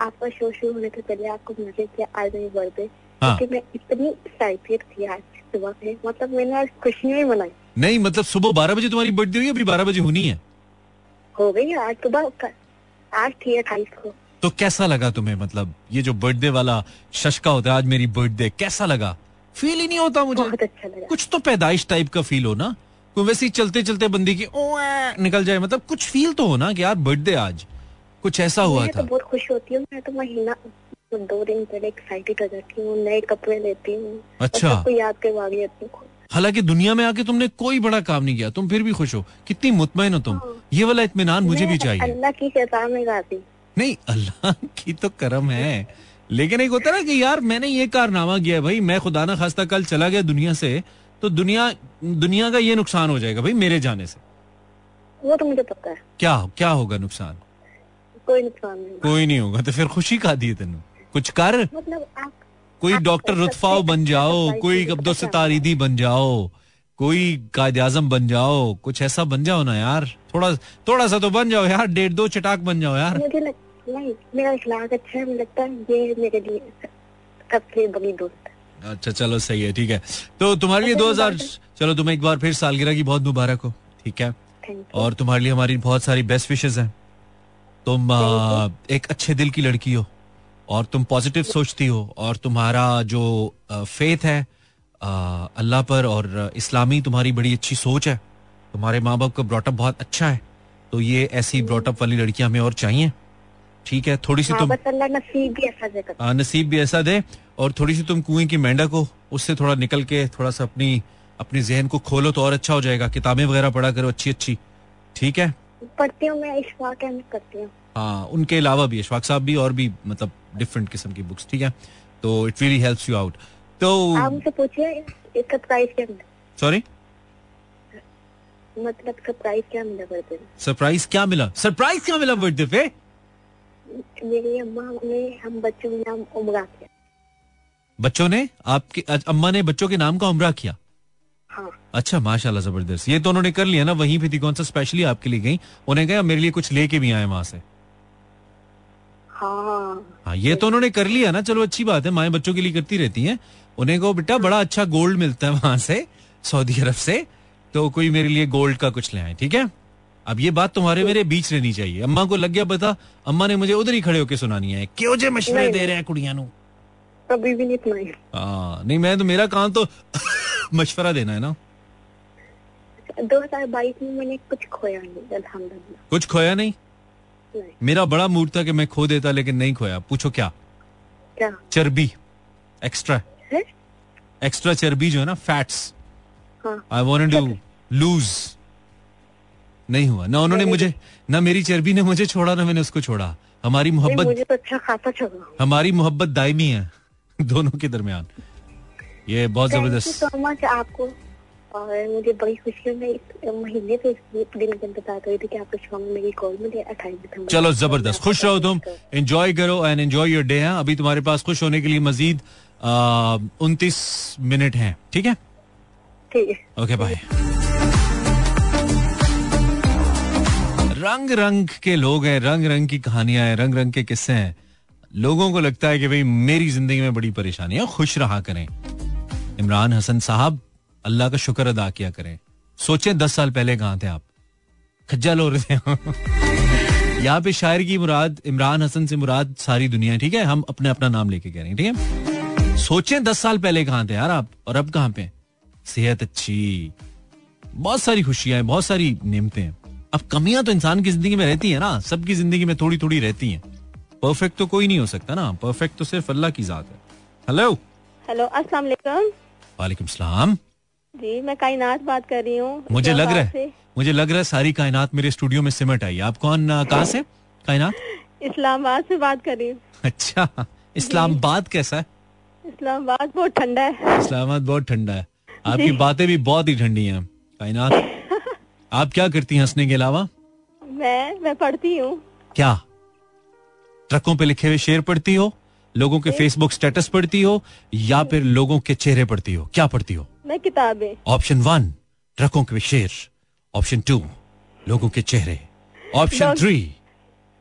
आपका शो शुरू होने से पहले आपको मैसेज किया आज मेरी बर्थडे हाँ। क्योंकि मैं इतनी एक्साइटेड थी आज सुबह से। मतलब मैंने आज खुशी नहीं मनाई। नहीं मतलब सुबह 12 बजे तुम्हारी बर्थडे हुई अभी 12 बजे होनी है। हो गई आज सुबह आज थी अट्ठाईस को। तो कैसा लगा तुम्हें मतलब ये जो बर्थडे वाला शशका होता है आज मेरी बर्थडे कैसा लगा? फील ही नहीं होता मुझे। बहुत अच्छा लगा। कुछ तो पैदाइश टाइप का फील हो ना। कोई वैसे ही चलते चलते बंदी की ओ निकल जाए मतलब कुछ फील तो हो ना कि यार बर्थडे आज। कुछ ऐसा हुआ मैं तो बहुत खुश होती हूँ मैं तो महीना तो दो दिन पहले एक्साइटेड हो जाती हूँ नए कपड़े लेती हूँ। अच्छा। सबको याद करवा होती हूँ। हालाँकि दुनिया में आके तुमने कोई बड़ा काम नहीं किया तुम फिर भी खुश हो। कितनी मुतमिन हो तुम। ये वाला इतमान मुझे भी चाहिए। अल्लाह की में गाती। नहीं अल्लाह की तो करम है। लेकिन एक होता है ना कि यार मैंने ये कारनामा किया है भाई मैं खुदा ना खास्ता कल चला गया दुनिया से तो दुनिया दुनिया का ये नुकसान हो जाएगा भाई मेरे जाने से। वो तो मुझे पता है। क्या क्या होगा नुकसान? कोई नुकसान नहीं। कोई नहीं होगा तो फिर खुशी का दी तेन। कुछ कर। मतलब आप कोई डॉक्टर हैं, बन जाओ कोई अब्दुल सितारिदी बन जाओ कोई कायद आज़म बन जाओ कुछ ऐसा बन जाओ ना यार थोड़ा थोड़ा सा तो बन जाओ यार डेढ़ दो चटाक बन जाओ यार। मुझे लग नहीं मेरा इखलाक अच्छा है मुझे लगता है ये मेरे लिए सबसे बड़ी दोस्त अच्छा चलो सही है ठीक है। तो तुम्हारे लिए अच्छा, दो हज़ार। चलो तुम्हें एक बार फिर सालगिरह की बहुत मुबारक हो ठीक है? और तुम्हारे लिए हमारी बहुत सारी बेस्ट विशेष हैं। तुम आ, एक अच्छे दिल की लड़की हो और तुम पॉजिटिव सोचती हो और तुम्हारा जो फेथ है अल्लाह पर और इस्लामी तुम्हारी बड़ी अच्छी सोच है। तुम्हारे माँ बाप का ब्रॉटअप बहुत अच्छा है तो ये ऐसी ब्रॉटअप वाली लड़कियाँ हमें और चाहिए। ठीक है थोड़ी सी हाँ तुम नसीब भी ऐसा दे आ, नसीब भी ऐसा दे और थोड़ी सी तुम कुएँ की मेंढक हो उससे थोड़ा निकल के थोड़ा सा अपनी अपनी जहन को खोलो तो और अच्छा हो जाएगा। किताबें वगैरह पढ़ा करो अच्छी अच्छी। ठीक है? पढ़ती हूँ मैं इशफाक अहमद करती हूँ। हाँ उनके अलावा भी अशफाक साहब भी और भी मतलब डिफरेंट किस्म की बुक्स ठीक है? तो it really helps you out तो आप मुझसे पूछिए इसका प्राइस क्या मिला? सॉरी मतलब इसका प्राइस क्या मिला करते हैं सरप्राइज़ क्या मिला? सरप्राइज़ क्या मिला बर्थडे पे? मेरी अम्मा ने हम बच्चों के नाम उमरा किया। बच्चों ने? आपके अम्मा ने बच्चों के नाम का उम्र किया? हाँ। अच्छा माशाल्लाह ज़बरदस्त। ये तो उन्होंने कर लिया ना वहीं पे थी कौन सा स्पेशली आपके लिए गई? उन्हें कहा मेरे लिए कुछ लेके भी आए वहाँ से। हाँ। हाँ ये तो उन्होंने कर लिया ना चलो अच्छी बात है माए बच्चों के लिए करती रहती हैं। उन्हें कहो बेटा बड़ा अच्छा गोल्ड मिलता है वहाँ से सऊदी अरब से तो कोई मेरे लिए गोल्ड का कुछ ले आए ठीक है? अब ये बात तुम्हारे मेरे बीच रहनी चाहिए। अम्मा को लग गया पता अम्मा ने मुझे उधर ही खड़े होकर सुनानी है। क्यों जे मशवरे दे रहे हैं कुड़ियाँ नु? कभी भी नहीं सुनाई। हाँ नहीं मैं तो मेरा काम तो मशवरा देना है ना। दो हज़ार बाईस में मैंने कुछ खोया नहीं अल्हम्दुलिल्लाह। कुछ खोया नहीं? नहीं। मेरा बड़ा मूड था कि मैं खो देता लेकिन नहीं खोया। पूछो क्या? क्या? चर्बी। एक्स्ट्रा। है? एक्स्ट्रा चर्बी जो है ना fats. I wanted to lose नहीं हुआ। ना उन्होंने मुझे ना मेरी चर्बी ने मुझे छोड़ा ना मैंने उसको छोड़ा। हमारी मोहब्बत मुझे तो अच्छा खासा चला हमारी मोहब्बत दायमी है दोनों के दरमियान। ये बहुत ज़बरदस्त सो मच आपको। और मुझे बड़ी खुशी है मैं इस महीने पे दिन के बता रही थी कि आपके शो में मेरी कॉल में अट्ठाईस दिसंबर चलो ज़बरदस्त। खुश रहो तुम। एंजॉय करो एंड एंजॉय योर डे है। अभी तुम्हारे पास खुश होने के लिए मजीद उनतीस मिनट हैं। ठीक है? ठीक है। ओके बाय रंग रंग के लोग हैं रंग रंग की कहानियाँ हैं रंग रंग के किस्से हैं। लोगों को लगता है कि भाई मेरी ज़िंदगी में बड़ी परेशानी है खुश रहा करें। इमरान हसन साहब, अल्लाह का शुक्र अदा किया करें। सोचें, दस साल पहले कहाँ थे आप? खज्जल हो रहे थे यहाँ पे शायर की मुराद, इमरान हसन से मुराद सारी दुनिया ठीक है? हम अपने अपना नाम लेके कह रहे हैं, ठीक है? सोचें, दस साल पहले कहाँ थे यार आप? और अब कहाँ पे सेहत अच्छी। बहुत सारी खुशियाँ बहुत सारी नेमतें हैं। अब कमियाँ तो इंसान की ज़िंदगी में रहती है ना सबकी ज़िंदगी में थोड़ी थोड़ी रहती हैं। परफेक्ट तो कोई नहीं हो सकता ना परफेक्ट तो सिर्फ़ अल्लाह की जात है। हेलो हेलो अस्सलाम वालेकुम। वालेकुम सलाम। जी मैं कायनात बात कर रही हूँ। मुझे लग रहा है मुझे लग रहा है सारी कायनात मेरे स्टूडियो में सिमट आई। आप कौन कहाँ से? कायनात? इस्लामाबाद से बात कर रही हूँ। अच्छा इस्लामाबाद कैसा है? इस्लामाबाद बहुत ठंडा है। इस्लामाबाद बहुत ठंडा है। आपकी बातें भी बहुत ही ठंडी हैं कायनात। आप क्या करती हैं हंसने के अलावा? मैं मैं पढ़ती हूँ। क्या? ट्रकों पे लिखे हुए शेर पढ़ती हो? लोगों के फेसबुक स्टेटस पढ़ती हो? या फिर लोगों के चेहरे पढ़ती हो? क्या पढ़ती हो? मैं किताबें। ऑप्शन वन ट्रकों के शेर। ऑप्शन टू लोगों के चेहरे। ऑप्शन थ्री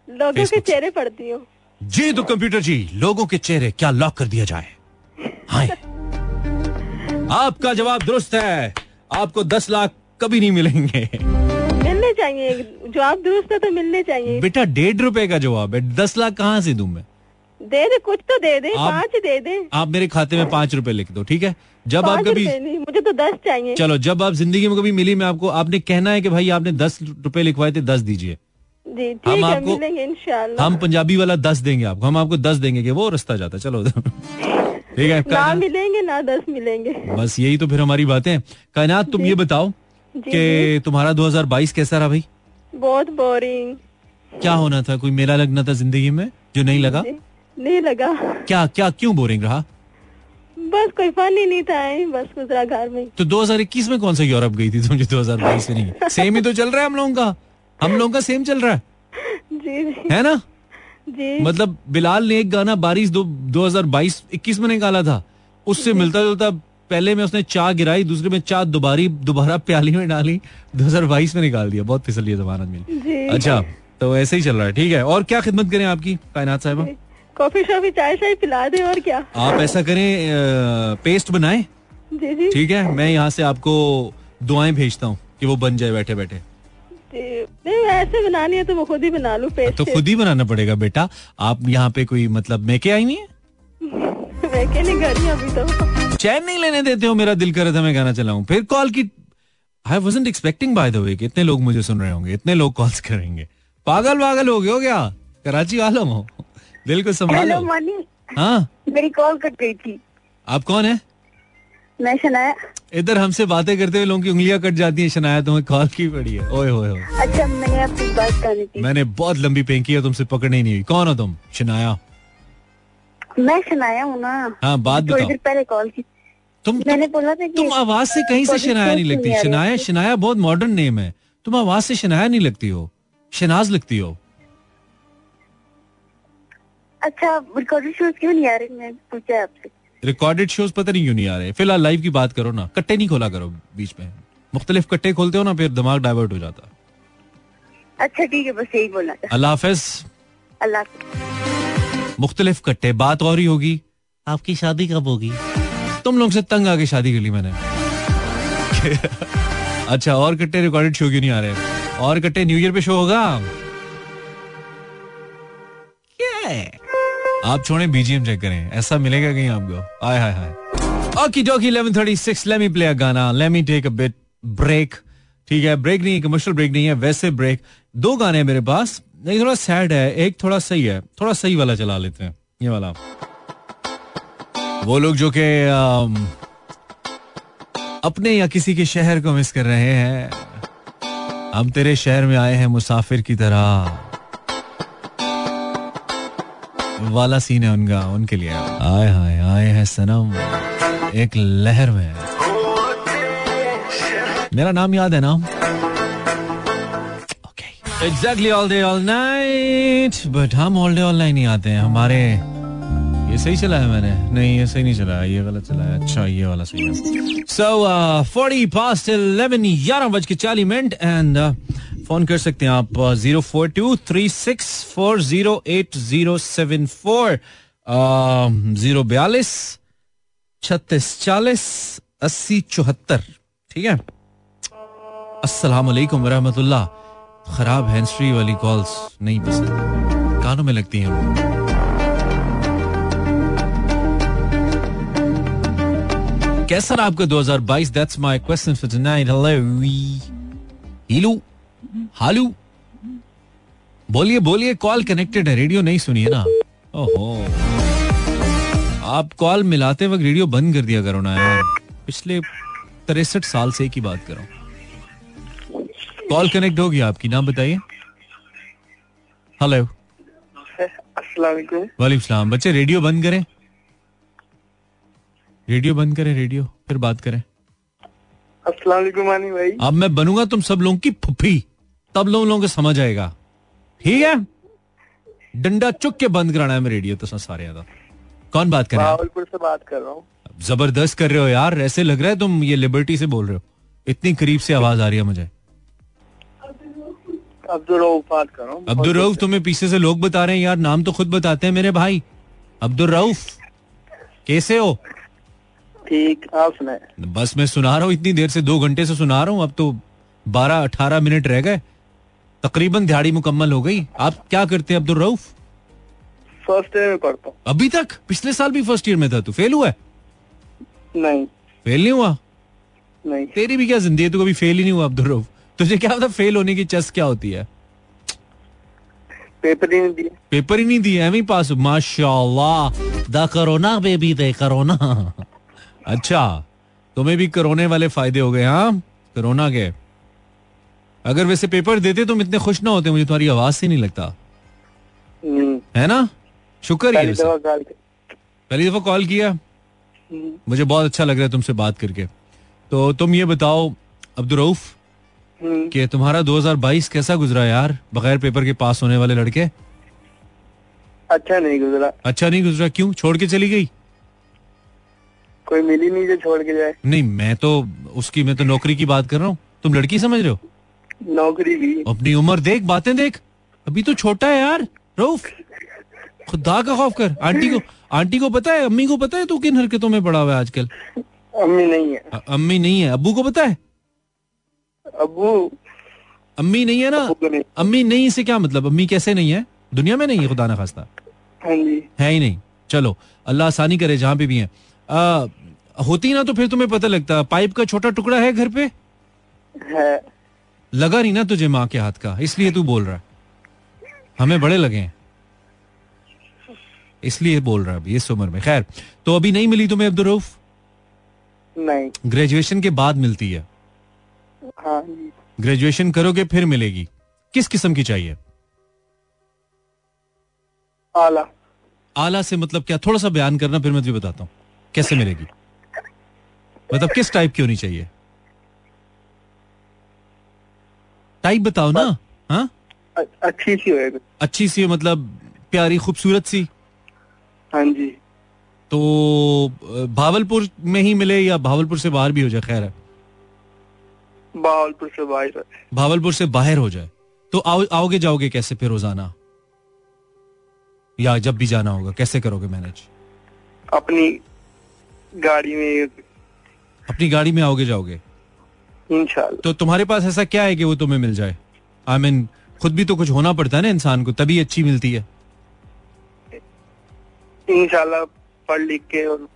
लोगों के चेहरे पढ़ती हूँ। जी तो कंप्यूटर जी लोगों के चेहरे क्या लॉक कर दिया जाए? हाय आपका जवाब दुरुस्त है। आपको दस लाख कभी नहीं मिलेंगे। मिलने चाहिए जवाब दुरुस्त है तो मिलने चाहिए। बेटा डेढ़ रुपए का जवाब है दस लाख कहाँ से दूँ मैं? दे दे कुछ तो दे दे आप- पाँच दे दे। आप मेरे खाते में पाँच रुपए लिख दो ठीक है? जब आप कभी नहीं मुझे तो दस चाहिए। चलो जब आप ज़िंदगी में कभी मिली मैं आपको आपने कहना है कि भाई आपने दस रुपए लिखवाए थे दस दीजिए। जी हम आपको- हम पंजाबी वाला दस देंगे आपको हम आपको दस देंगे कि वो रास्ता जाता चलो। ठीक है ना मिलेंगे ना दस मिलेंगे। बस यही तो फिर हमारी बातें कायनात तुम ये बताओ कि तुम्हारा 2022 कैसा रहा भाई? बहुत बोरिंग क्या होना था? कोई मेला लगना था ज़िंदगी में जो नहीं लगा? नहीं लगा। क्या क्या क्यों बोरिंग रहा? बस कोई फन ही नहीं था बस गुजरा घर में। तो 2021 में कौन सा यूरोप गई थी तुम जो 2022 में नहीं? सेम ही तो चल रहा है हम लोगों का। हम लोगों का सेम चल रहा है। जी जी। है ना? जी। मतलब बिलाल ने एक गाना बारिश दो 2022 21 में निकाला था। उससे मिलता जुलता पहले में उसने चाय गिराई दूसरे में चाय दोबारी दोबारा प्याली में डाली 2022 में निकाल दिया। बहुत फिसली है जमानत मिली अच्छा तो ऐसे ही चल रहा है। ठीक है और क्या खिदमत करें आपकी कायनात साहिबा? कॉफ़ी शॉफी चाय शाय पिला दे और क्या? आप ऐसा करें पेस्ट बनाए। जी जी। ठीक है मैं यहाँ से आपको दुआएँ भेजता हूँ कि वो बन जाए बैठे बैठे नहीं ऐसे बनानी है तो मैं खुद ही बना लूँ पेस्ट तो खुद ही बनाना पड़ेगा बेटा। आप यहाँ पे कोई मतलब मैके आई नहीं है? मैके नहीं घर अभी तो। चैन नहीं लेने देते हो मेरा दिल कर रहा था मैं गाना चलाऊं। फिर कॉल की I wasn't expecting by the way कि इतने लोग मुझे सुन रहे होंगे इतने लोग कॉल्स करेंगे। पागल पागल हो गए हो क्या? कराची वालों हो। दिल को हेलो संभालो हाँ? मेरी कॉल कट गई थी। आप कौन है? मैं शनाया। इधर हमसे बातें करते हुए लोगों की उंगलियाँ कट जाती हैं शनाया तुम्हें कॉल की पड़ी है। ओए होए होए अच्छा मैंने आपसे बात करनी थी। मैंने बहुत लंबी पेंकी है तुमसे पकड़नी नहीं हुई। कौन हो तुम? शनाया। मैं शनाया हूँ ना। हाँ बात थोड़ी बताओ। देर पहले कॉल की। तुम मैंने बोला था कि तुम आवाज़ से कहीं से शनाया नहीं लगती। शनाया शनाया बहुत मॉडर्न नेम है। तुम आवाज़ से शनाया नहीं लगती हो। शनाज लगती हो। अच्छा रिकॉर्डेड शोज़ क्यों नहीं आ रहे? मैं पूछा आपसे। रिकॉर्डेड शोज़ पता नहीं क्यों नहीं आ रहे। फ़िलहाल लाइव की बात करो ना। कट्टे नहीं खोला करो बीच में। मुख्तलिफ़ कट्टे खोलते हो ना फिर दिमाग डाइवर्ट हो जाता। अच्छा ठीक है बस यही बोला अल्लाह हाफिज। अल्लाह। मुख्तलिफ़ कट्टे बात और ही होगी। आपकी शादी कब होगी? तुम लोग से तंग आके शादी कर ली मैंने। अच्छा और कट्टे रिकॉर्डेड शो क्यों नहीं आ रहे? और कट्टे न्यू ईयर पे शो होगा? आप छोड़े बीजीएम चेक करें। ऐसा मिलेगा कहीं आपको? आय hi hi Oki डोकी 1136 let me play a गाना। Let me take a bit break ठीक है ब्रेक नहीं कमर्शियल ब्रेक नहीं है वैसे ब्रेक दो गाने मेरे पास। एक थोड़ा सैड है। एक थोड़ा सही है। थोड़ा सही वाला चला लेते हैं। ये वाला। वो लोग जो कि अपने या किसी के शहर को मिस कर रहे हैं। हम तेरे शहर में आए हैं मुसाफिर की तरह। वाला सीन है उनका, उनके लिए। आए हाय आए हैं सनम। एक लहर में। मेरा नाम याद है ना exactly all day all night but हम ऑल डे ऑल नाइट नहीं आते हैं। हमारे ये सही चला है मैंने? नहीं, ये सही नहीं चला है ये गलत चला है अच्छा ये वाला सही है। सो फोर्टी पास्ट इलेवन ग्यारह बज के चालीस मिनट एंड फ़ोन कर सकते हैं आप zero four two three six four zero eight zero seven four zero बयालीस छत्तीस चालीस, अस्सी चौहत्तर। ठीक है? अस्सलाम वालेकुम वरहमतुल्लाह। खराब हैंड्स वाली कॉल्स नहीं पसंद। कानों में लगती हैं कैसा रहा आपका 2022 that's my question for tonight hello? Hello? बोलिए बोलिए, कॉल कनेक्टेड है। रेडियो नहीं सुनिए ना। ओहो। आप कॉल मिलाते वक्त रेडियो बंद कर दिया करो ना यार। पिछले तिरसठ साल से एक ही बात करो कॉल कनेक्ट होगी आपकी नाम बताइए। हेलो वालेकुम सलाम। बच्चे रेडियो बंद करें। रेडियो बंद करें रेडियो फिर बात करें। अस्सलाम भाई। अब मैं बनूँगा तुम सब लोगों की फुफी। तब लोग लोगों को समझ आएगा। ठीक है? डंडा चुक के बंद कराना है मैं रेडियो तो सारे याद कौन बात कर रहा है? से बात कर रहा हूँ। ज़बरदस्त कर रहे हो यार। ऐसे लग रहा है तुम ये लिबर्टी से बोल रहे हो। इतनी करीब से आवाज़ आ रही है मुझे। अब्दुल रऊफ बात कर रहा हूँ। अब्दुल रऊफ तुम्हें पीछे से लोग बता रहे हैं यार नाम तो खुद बताते हैं मेरे भाई। अब्दुल रऊफ कैसे हो? ठीक आप सुनाए। बस मैं सुना रहा हूँ इतनी देर से दो घंटे से सुना रहा हूँ अब तो बारह अठारह मिनट रह गए। तकरीबन दिहाड़ी मुकम्मल हो गई। आप क्या करते हैं अब्दुल रऊफ? फ़र्स्ट ईयर में पढ़ता हूँ। अभी तक? पिछले साल भी फ़र्स्ट ईयर में था तू फेल हुआ है? नहीं। फेल नहीं हुआ? नहीं। तेरी भी क्या ज़िंदगी तू कभी फेल ही नहीं हुआ अब्दुल रऊफ? तुझे क्या पता फेल होने की चस क्या होती है? पेपर ही नहीं दिए। पेपर ही नहीं दिए एम पास? माशाल्लाह। द कोरोना बेबी दे कोरोना। अच्छा तुम्हें भी करोने वाले फ़ायदे हो गए हाँ? कोरोना के। अगर वैसे पेपर देते तुम इतने खुश ना होते मुझे तुम्हारी आवाज़ से नहीं लगता। हम्म, है ना? शुक्र है पहली दफ़ा कॉल किया। हम्म, मुझे बहुत अच्छा लग रहा है तुमसे बात करके। तो तुम ये बताओ अब्दुल रऊफ हम्म, कि तुम्हारा 2022 कैसा गुजरा यार? बगैर पेपर के पास होने वाले लड़के? अच्छा नहीं गुजरा। अच्छा नहीं गुजरा क्यों? छोड़ के चली गई? कोई मिली नहीं जो छोड़ के जाए। नहीं मैं तो उसकी मैं तो नौकरी की बात कर रहा हूँ। तुम लड़की समझ रहे हो? नौकरी भी। अपनी उम्र देख बातें देख। अभी तो छोटा है यार रऊफ। खुदा का खौफ कर। आंटी को आंटी को पता है अम्मी को पता है तू किन हरकतों में पड़ा हुआ है आजकल? अम्मी नहीं है। अम्मी नहीं है अबू को पता है? अबू। अम्मी नहीं है ना? नहीं। अम्मी नहीं से क्या मतलब? अम्मी कैसे नहीं है? दुनिया में नहीं है खुदा ना खास्ता। हाँ है ही नहीं। चलो अल्लाह आसानी करे जहाँ पे भी है। आ, होती ना तो फिर तुम्हें पता लगता पाइप का छोटा टुकड़ा है घर पे? है। लगा नहीं ना तुझे माँ के हाथ का इसलिए तू बोल रहा। है हमें बड़े लगे हैं। इसलिए बोल रहा अभी इस उम्र में। खैर तो अभी नहीं मिली तुम्हें अब्दुल रऊफ? नहीं। ग्रेजुएशन के बाद मिलती है। हाँ ग्रेजुएशन करोगे फिर मिलेगी। किस किस्म की चाहिए? आला। आला से मतलब क्या? थोड़ा सा बयान करना फिर मैं तुझे बताता हूँ। कैसे मिलेगी? मतलब किस टाइप की होनी चाहिए? टाइप बताओ ना। हाँ? अच्छी सी होएगी। अच्छी सी मतलब प्यारी खूबसूरत सी? हाँ जी। तो भावलपुर में ही मिले या भावलपुर से बाहर भी हो जाए? खैर है। बावलपुर से बाहर भावलपुर से बाहर हो जाए। तो आओ आओगे जाओगे कैसे फिर रोज़ाना? या जब भी जाना होगा कैसे करोगे मैनेज अपनी गाड़ी में अपनी गाड़ी में आओगे जाओगे? इंशाल्लाह। तो तुम्हारे पास ऐसा क्या है कि वो तुम्हें मिल जाए? आई I मीन mean, खुद भी तो कुछ होना पड़ता है ना इंसान को तभी अच्छी मिलती है। इंशाल्लाह पढ़ लिख के और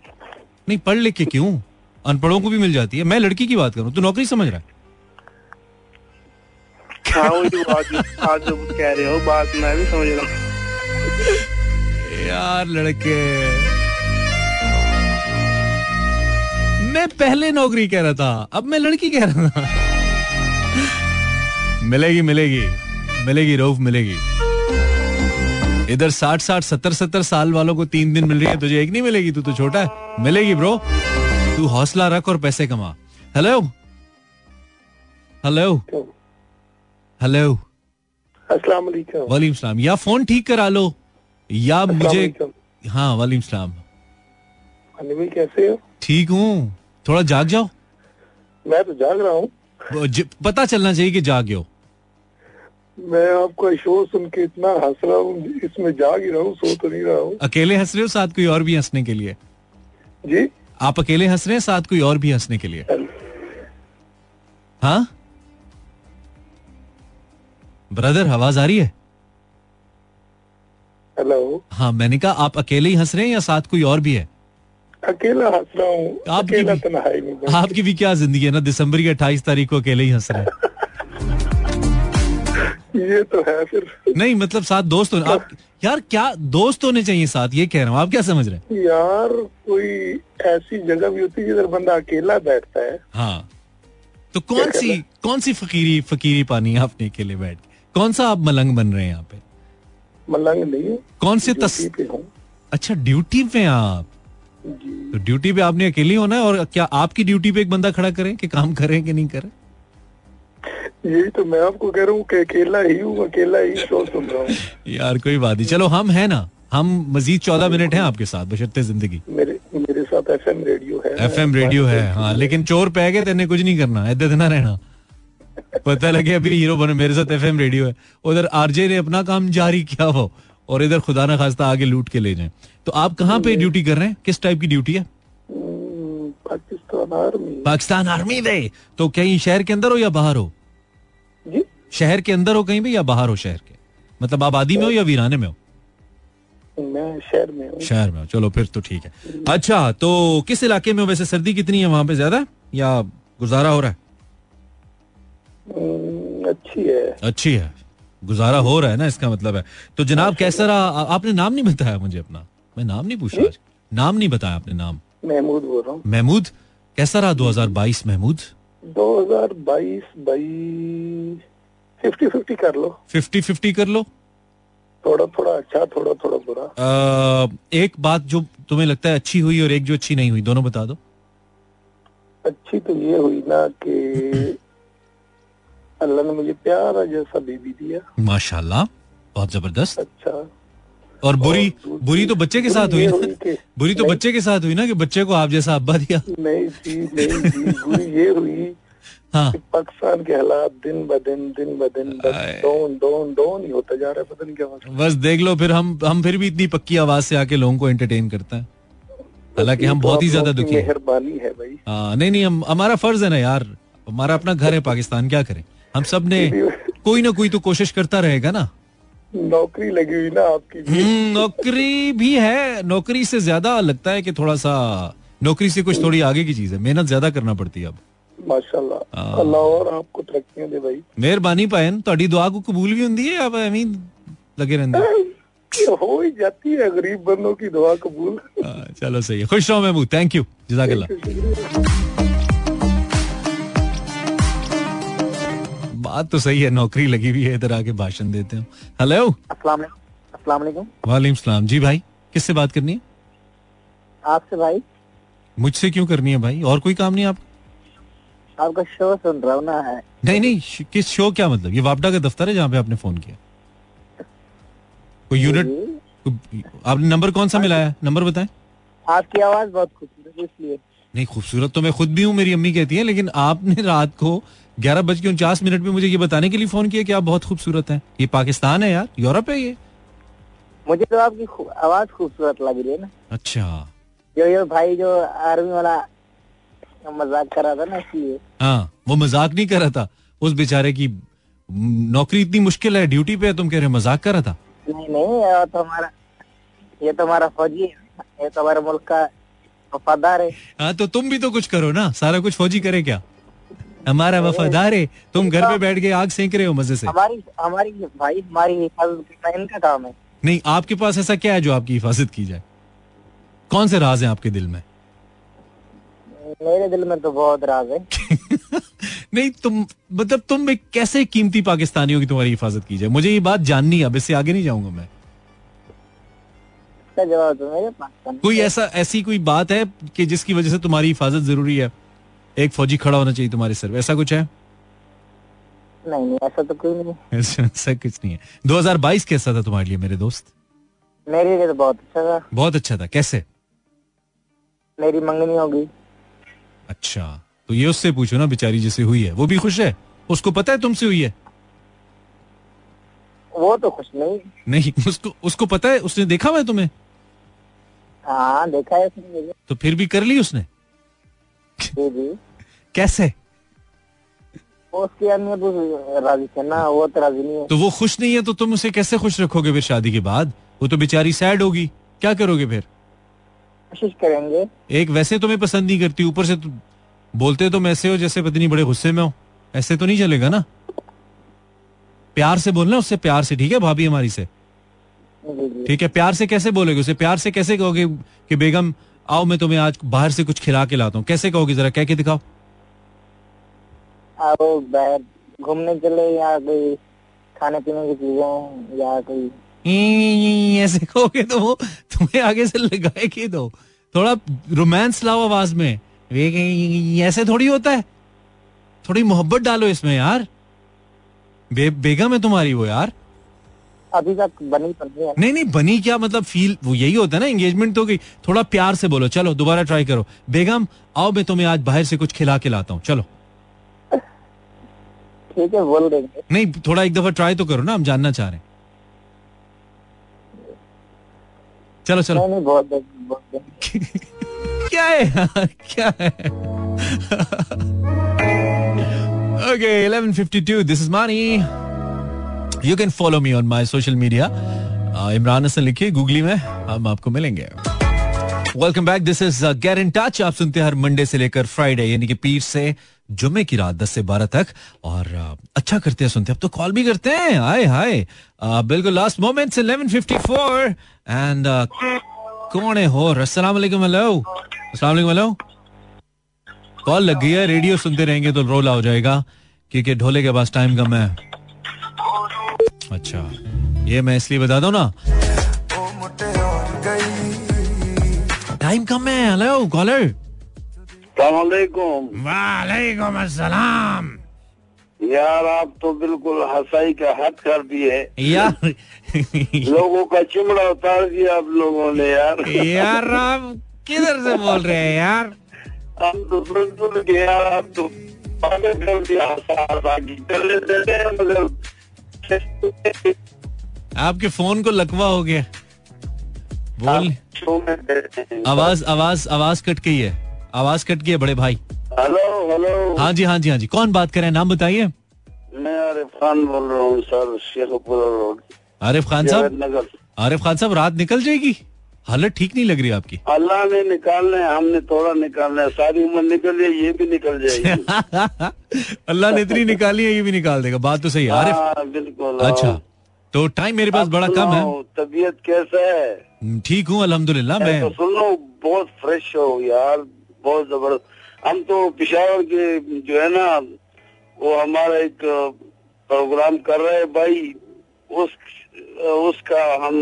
नहीं पढ़ लिख के क्यों? अनपढ़ों को भी मिल जाती है। मैं लड़की की बात करूँ तू नौकरी समझ रहा है? हाँ हूँ। यार, लड़के। मैं पहले नौकरी कह रहा था, अब मैं लड़की कह रहा था। मिलेगी मिलेगी। मिलेगी रोफ मिलेगी। इधर साठ साठ, सत्तर सत्तर साल वालों को तीन दिन मिल रही है, तुझे एक नहीं मिलेगी, तू तो छोटा है। मिलेगी ब्रो तू हौसला रख और पैसे कमा। हेलो हेलो हेलो अस्सलाम वालेकुम। वालेकुम सलाम। या फ़ोन ठीक करा लो। या मुझे हाँ वालेकुम सलाम। कैसे हो? ठीक हूँ। थोड़ा जाग जाओ। मैं तो जाग रहा हूँ। पता चलना चाहिए कि जागे हो। मैं आपका शो सुन के इतना हंस रहा हूँ इसमें जाग ही रहा हूँ सो तो नहीं रहा हूँ। अकेले हंस रहे हो साथ कोई और भी हंसने के लिए? जी। आप अकेले हंस रहे हैं साथ कोई और भी हंसने के लिए? हाँ? ब्रदर आवाज़ आ रही है? हेलो हाँ मैंने कहा आप अकेले ही हंस रहे हैं या साथ कोई और भी है? अकेला हंस रहा हूँ। आपकी अकेला भी- तो। आपकी भी क्या ज़िंदगी है ना? दिसंबर की अट्ठाईस तारीख को अकेले ही हंस रहे हैं। ये तो है फिर। नहीं मतलब साथ दोस्त होने आप यार क्या दोस्त होने चाहिए साथ? ये कह रहा हूँ आप क्या समझ रहे हैं? यार कोई ऐसी जगह भी होती है जिधर बंदा अकेला बैठता है। हाँ। तो कौन सी कौन सी फकीरी फकीरी पानी आपने अकेले बैठ के? कौन सा आप मलंग बन रहे हैं यहाँ पे? मलंग नहीं कौन से तस हूँ। अच्छा ड्यूटी पे आप? तो ड्यूटी पे आपने अकेले ही होना है और क्या आपकी ड्यूटी पे एक बंदा खड़ा करें कि काम करें कि नहीं करें? यही तो मैं आपको कह रहा हूँ कि अकेला ही हूँ अकेला ही शो सुन रहा हूँ। यार कोई बात नहीं। चलो हम है ना। हम मजीद चौदह मिनट हैं आपके साथ बशर्ते ज़िंदगी। मेरे मेरे साथ एफएम रेडियो है। एफ़ एम रेडियो है हाँ लेकिन चोर पै गए तेने कुछ नहीं करना। इधर ना रहना। पता लगे अभी हीरो बने मेरे साथ एफ़ एम रेडियो है। उधर आरजे ने अपना काम जारी किया वो और इधर खुदा ना खास्ता आगे लूट के ले जाए। तो आप कहाँ पे ड्यूटी कर रहे हैं? किस टाइप की ड्यूटी है? हम्म, पाकिस्तान आर्मी पाकिस्तान आर्मी दे तो कहीं शहर के अंदर हो या बाहर हो? जी। शहर के अंदर हो कहीं भी या बाहर हो शहर के? मतलब आबादी में हो या वीराने में हो? मैं शहर में हूँ। शहर में हो। चलो फिर तो ठीक है। अच्छा तो किस इलाके में हो? वैसे सर्दी कितनी है वहाँ पे ज़्यादा या गुजारा हो रहा है? हम्म, अच्छी है। अच्छी है। गुजारा हो रहा है ना इसका मतलब है। तो जनाब कैसा रहा? आपने नाम नहीं बताया मुझे अपना। मैं नाम नहीं पूछ रहा नाम नहीं बताया आपने नाम। महमूद बोल रहा हूँ। महमूद? कैसा रहा 2022 महमूद? 2022 बाई फिफ्टी फिफ्टी कर लो। 50 50 कर लो। थोड़ा थोड़ा अच्छा थोड़ा थोड़ा बुरा। अ, एक बात जो तुम्हें लगता है अच्छी हुई और एक जो अच्छी नहीं हुई दोनों बता दो। अच्छी तो ये हुई ना कि अल्लाह ने मुझे प्यारा जैसा बेबी दिया। माशाल्लाह बहुत ज़बरदस्त। अच्छा। और बुरी दूसरी- बुरी तो बच्चे के साथ हुई ना? बुरी तो बच्चे के साथ हुई ना कि बच्चे को आप जैसा अब्बा दिया? नहीं जी नहीं जी बुरी ये हुई हाँ। पाकिस्तान के हालात दिन ब दिन दिन ब दिन। डाउन डाउन डाउन ही होता जा रहा है पता नहीं क्या बस देख लो फिर हम हम फिर भी इतनी पक्की आवाज़ से आके लोगों को एंटरटेन करते हैं। हालाँकि हम बहुत ही ज़्यादा दुखी मेहरबानी है भाई। हाँ, नहीं नहीं हम हमारा फ़र्ज़ है ना यार हमारा अपना घर है पाकिस्तान क्या करें? हम सब ने कोई ना कोई तो कोशिश करता रहेगा ना नौकरी लगी हुई ना आपकी भी हम्म, नौकरी भी है नौकरी से ज्यादा लगता है कि थोड़ा सा नौकरी से कुछ थोड़ी आगे की चीज है मेहनत ज्यादा करना पड़ती है अब माशाल्लाह हाँ। अल्लाह और आपको तरक्कियां दे भाई ਮਿਹਰਬਾਨੀ ਭੈਣ ਤੁਹਾਡੀ ਦੁਆ ਕੋ ਕਬੂਲ ਵੀ ਹੁੰਦੀ ਹੈ ਜਾਂ ਐਵੇਂ ਹੀ लगे रहंदे ये हो ही जाती है गरीब बंदों की दुआ कबूल हाँ, चलो सही है खुश रहो महमूद थैंक यू जजाकल्ला बात तो सही है नौकरी लगी हुई है इधर आके भाषण देते हैं हेलो वालेकुम सलाम। जी भाई किससे बात करनी है? आपसे भाई। मुझसे क्यों करनी है भाई? और कोई काम नहीं आप आपका? शो सुन रहा हूँ ना है। नहीं नहीं किस शो क्या मतलब? ये वापडा का दफ्तर है जहाँ पे आपने फ़ोन किया। कोई यूनिट आपने नंबर कौन सा मिलाया? नंबर बताएँ। आपकी आवाज़ बहुत खूबसूरत इसलिए। नहीं खूबसूरत तो मैं खुद भी हूँ मेरी अम्मी कहती है लेकिन आपने रात को ग्यारह बज के उनचास मिनट में मुझे ये बताने के लिए फ़ोन किया कि आप बहुत खूबसूरत हैं। ये पाकिस्तान है यार यूरोप है ये। मुझे तो आपकी आवाज़ खूबसूरत लग रही है ना। अच्छा। जो ये भाई जो आर्मी वाला मज़ाक कर रहा था ना इसलिए। हाँ वो मज़ाक नहीं कर रहा था। उस बेचारे की नौकरी इतनी मुश्किल है ड्यूटी पे है तुम कह रहे हो मज़ाक कर रहा था? नहीं नहीं ये तो हमारा ये तो हमारा फौजी है ये तो हमारे मुल्क का वफादार है। हाँ तो तुम भी तो कुछ करो ना। सारा कुछ फौजी करे क्या? हमारा वफादार है। तुम घर पे बैठ के आग सेंक रहे हो मज़े से। हमारी हमारी भाई हमारी हिफाजत करना इनका काम है। नहीं आपके पास ऐसा क्या है जो आपकी हिफाजत की जाए? कौन से राज हैं आपके दिल में? मेरे दिल में तो बहुत राज है। नहीं तुम मतलब तुम एक कैसे कीमती पाकिस्तानियों की तुम्हारी हिफाजत की जाए? मुझे ये बात जाननी है अब इससे आगे नहीं जाऊँगा मैं। इसका जवाब तो मेरे पास कोई ऐसा ऐसी कोई बात है कि जिसकी वजह से तुम्हारी हिफाजत ज़रूरी है? एक फौजी खड़ा होना चाहिए तुम्हारे सर ऐसा कुछ है? नहीं नहीं ऐसा तो कोई नहीं। ऐसा ऐसा कुछ नहीं है। 2022 कैसा था तुम्हारे लिए मेरे दोस्त? मेरे लिए तो बहुत अच्छा था। बहुत अच्छा था। कैसे? मेरी मंगनी होगी अच्छा तो ये उससे पूछो ना बेचारी जिसे हुई है। वो भी खुश है? उसको पता है तुमसे हुई है? वो तो खुश नहीं। नहीं उसको उसको पता है? उसने देखा हुआ है तुम्हें? हाँ देखा है उसने तो फिर भी कर ली उसने? जी जी। कैसे? वो उसकी राज़ी ना वो तो राज़ी नहीं है। तो वो खुश नहीं है तो तुम उसे कैसे खुश रखोगे फिर शादी के बाद? वो तो बेचारी सैड होगी। क्या करोगे फिर? कोशिश करेंगे। एक वैसे तुम्हें पसंद नहीं करती ऊपर से तुम बोलते तुम ऐसे हो जैसे पत्नी बड़े गुस्से में हो। ऐसे तो नहीं चलेगा ना? प्यार से बोलना उससे प्यार से ठीक है भाभी हमारी से? ठीक है प्यार से कैसे बोलोगे उसे? प्यार से कैसे कहोगे कि बेगम आओ मैं तुम्हें आज बाहर से कुछ खिला के लाता हूँ। कैसे कहोगे जरा कह के दिखाओ। बाहर घूमने चले या कोई खाने पीने की चीज़ें या कोई ऐसे कहोगे तो वो तुम्हें आगे से लगाए के दो थोड़ा रोमांस लाओ आवाज़ में। ऐसे थोड़ी होता है। थोड़ी मोहब्बत डालो इसमें यार। बे, बेगम है तुम्हारी वो यार? अभी तक बनी तो नहीं है। नहीं नहीं बनी क्या मतलब फील वो यही होता है ना एंगेजमेंट तो गई थोड़ा प्यार से बोलो चलो दोबारा ट्राई करो। बेगम आओ मैं तुम्हें आज बाहर से कुछ खिला के लाता हूँ चलो। ठीक है बोल देंगे। नहीं थोड़ा एक दफ़ा ट्राई तो करो ना हम जानना चाह रहे हैं। चलो चलो। नहीं नहीं बोल देंगे बोल देंगे। क्या है यार क्या है? Okay 11:52 this is Mani you can follow me on my social media Imran Hasan लिखिए गूगली में हम आपको मिलेंगे। Welcome back this is get in touch आप सुनते हैं हर मंडे से लेकर फ्राइडे यानी कि पीर से जुमे की रात 10 से 12 तक। और uh, अच्छा करते हैं सुनते हैं। अब तो कॉल भी करते हैं। Hi hi. Uh, बिल्कुल लास्ट मोमेंट्स 11:54 एंड कौन है हो? अस्सलाम वालेकुम हेलो अस्सलाम वालेकुम हेलो कॉल लग गई है रेडियो सुनते रहेंगे तो रोला हो जाएगा क्योंकि ढोले के पास टाइम कम है। अच्छा ये मैं इसलिए बता दू ना। टाइम कम है हेलो कॉलर वालेकुम अस्सलाम। यार आप तो बिल्कुल हसाई का हद कर दिए। यार। लोगों का चिमड़ा उतार दिया आप लोगों ने यार। यार आप किधर से बोल रहे हैं यार? तो तो हैं आपके फ़ोन को लकवा हो गया। बोल। आवाज़ आवाज़ आवाज़ कट गई है। आवाज़ कट गई है बड़े भाई। हेलो हेलो हाँ जी हाँ जी हाँ जी। कौन बात कर रहे हैं? नाम बताइए। मैं आरिफ खान बोल रहा हूँ सर शेखपुरा रोड। आरिफ खान साहब? आरिफ खान साहब रात निकल जाएगी? हालत ठीक नहीं लग रही आपकी? अल्लाह ने निकालना है हमने थोड़ा निकालना है सारी उम्र निकल जाए ये भी निकल जाएगी अल्लाह ने इतनी निकाली है ये भी निकाल देगा बात तो सही है। आरिफ हाँ बिल्कुल अच्छा तो टाइम मेरे पास बड़ा कम है। तबीयत कैसा है? हम्म, ठीक हूँ अल्हम्दुलिल्लाह मैं तो सुन लो बहुत फ्रेश हो यार बहुत ज़बरदस्त। हम तो पिशावर के जो है ना वो हमारा एक प्रोग्राम कर रहे हैं भाई उस उसका हम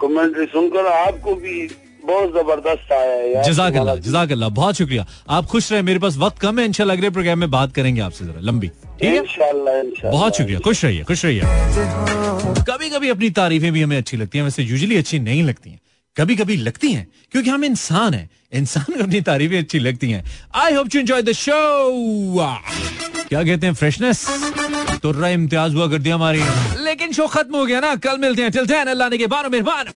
कमेंट्री सुनकर आपको भी बहुत ज़बरदस्त आया है जजाक अल्लाह जजाक अल्लाह बहुत शुक्रिया। आप खुश रहे मेरे पास वक्त कम है इंशाल्लाह अगले प्रोग्राम में बात करेंगे आपसे जरा लंबी। ठीक है? इंशाल्लाह इंशाल्लाह। बहुत शुक्रिया खुश रहिए खुश रहिए। कभी कभी अपनी तारीफें भी हमें अच्छी लगती हैं वैसे यूजुअली अच्छी नहीं लगती हैं। कभी कभी लगती हैं क्योंकि हम इंसान हैं। इंसान को अपनी तारीफें अच्छी लगती हैं। I hope you enjoy the show क्या कहते हैं फ्रेशनेस तो इम्तियाज़ हुआ कर दिया हमारी। लेकिन शो खत्म हो गया ना कल मिलते हैं। चलते हैं अल्लाह ने के बारो मेहरबान।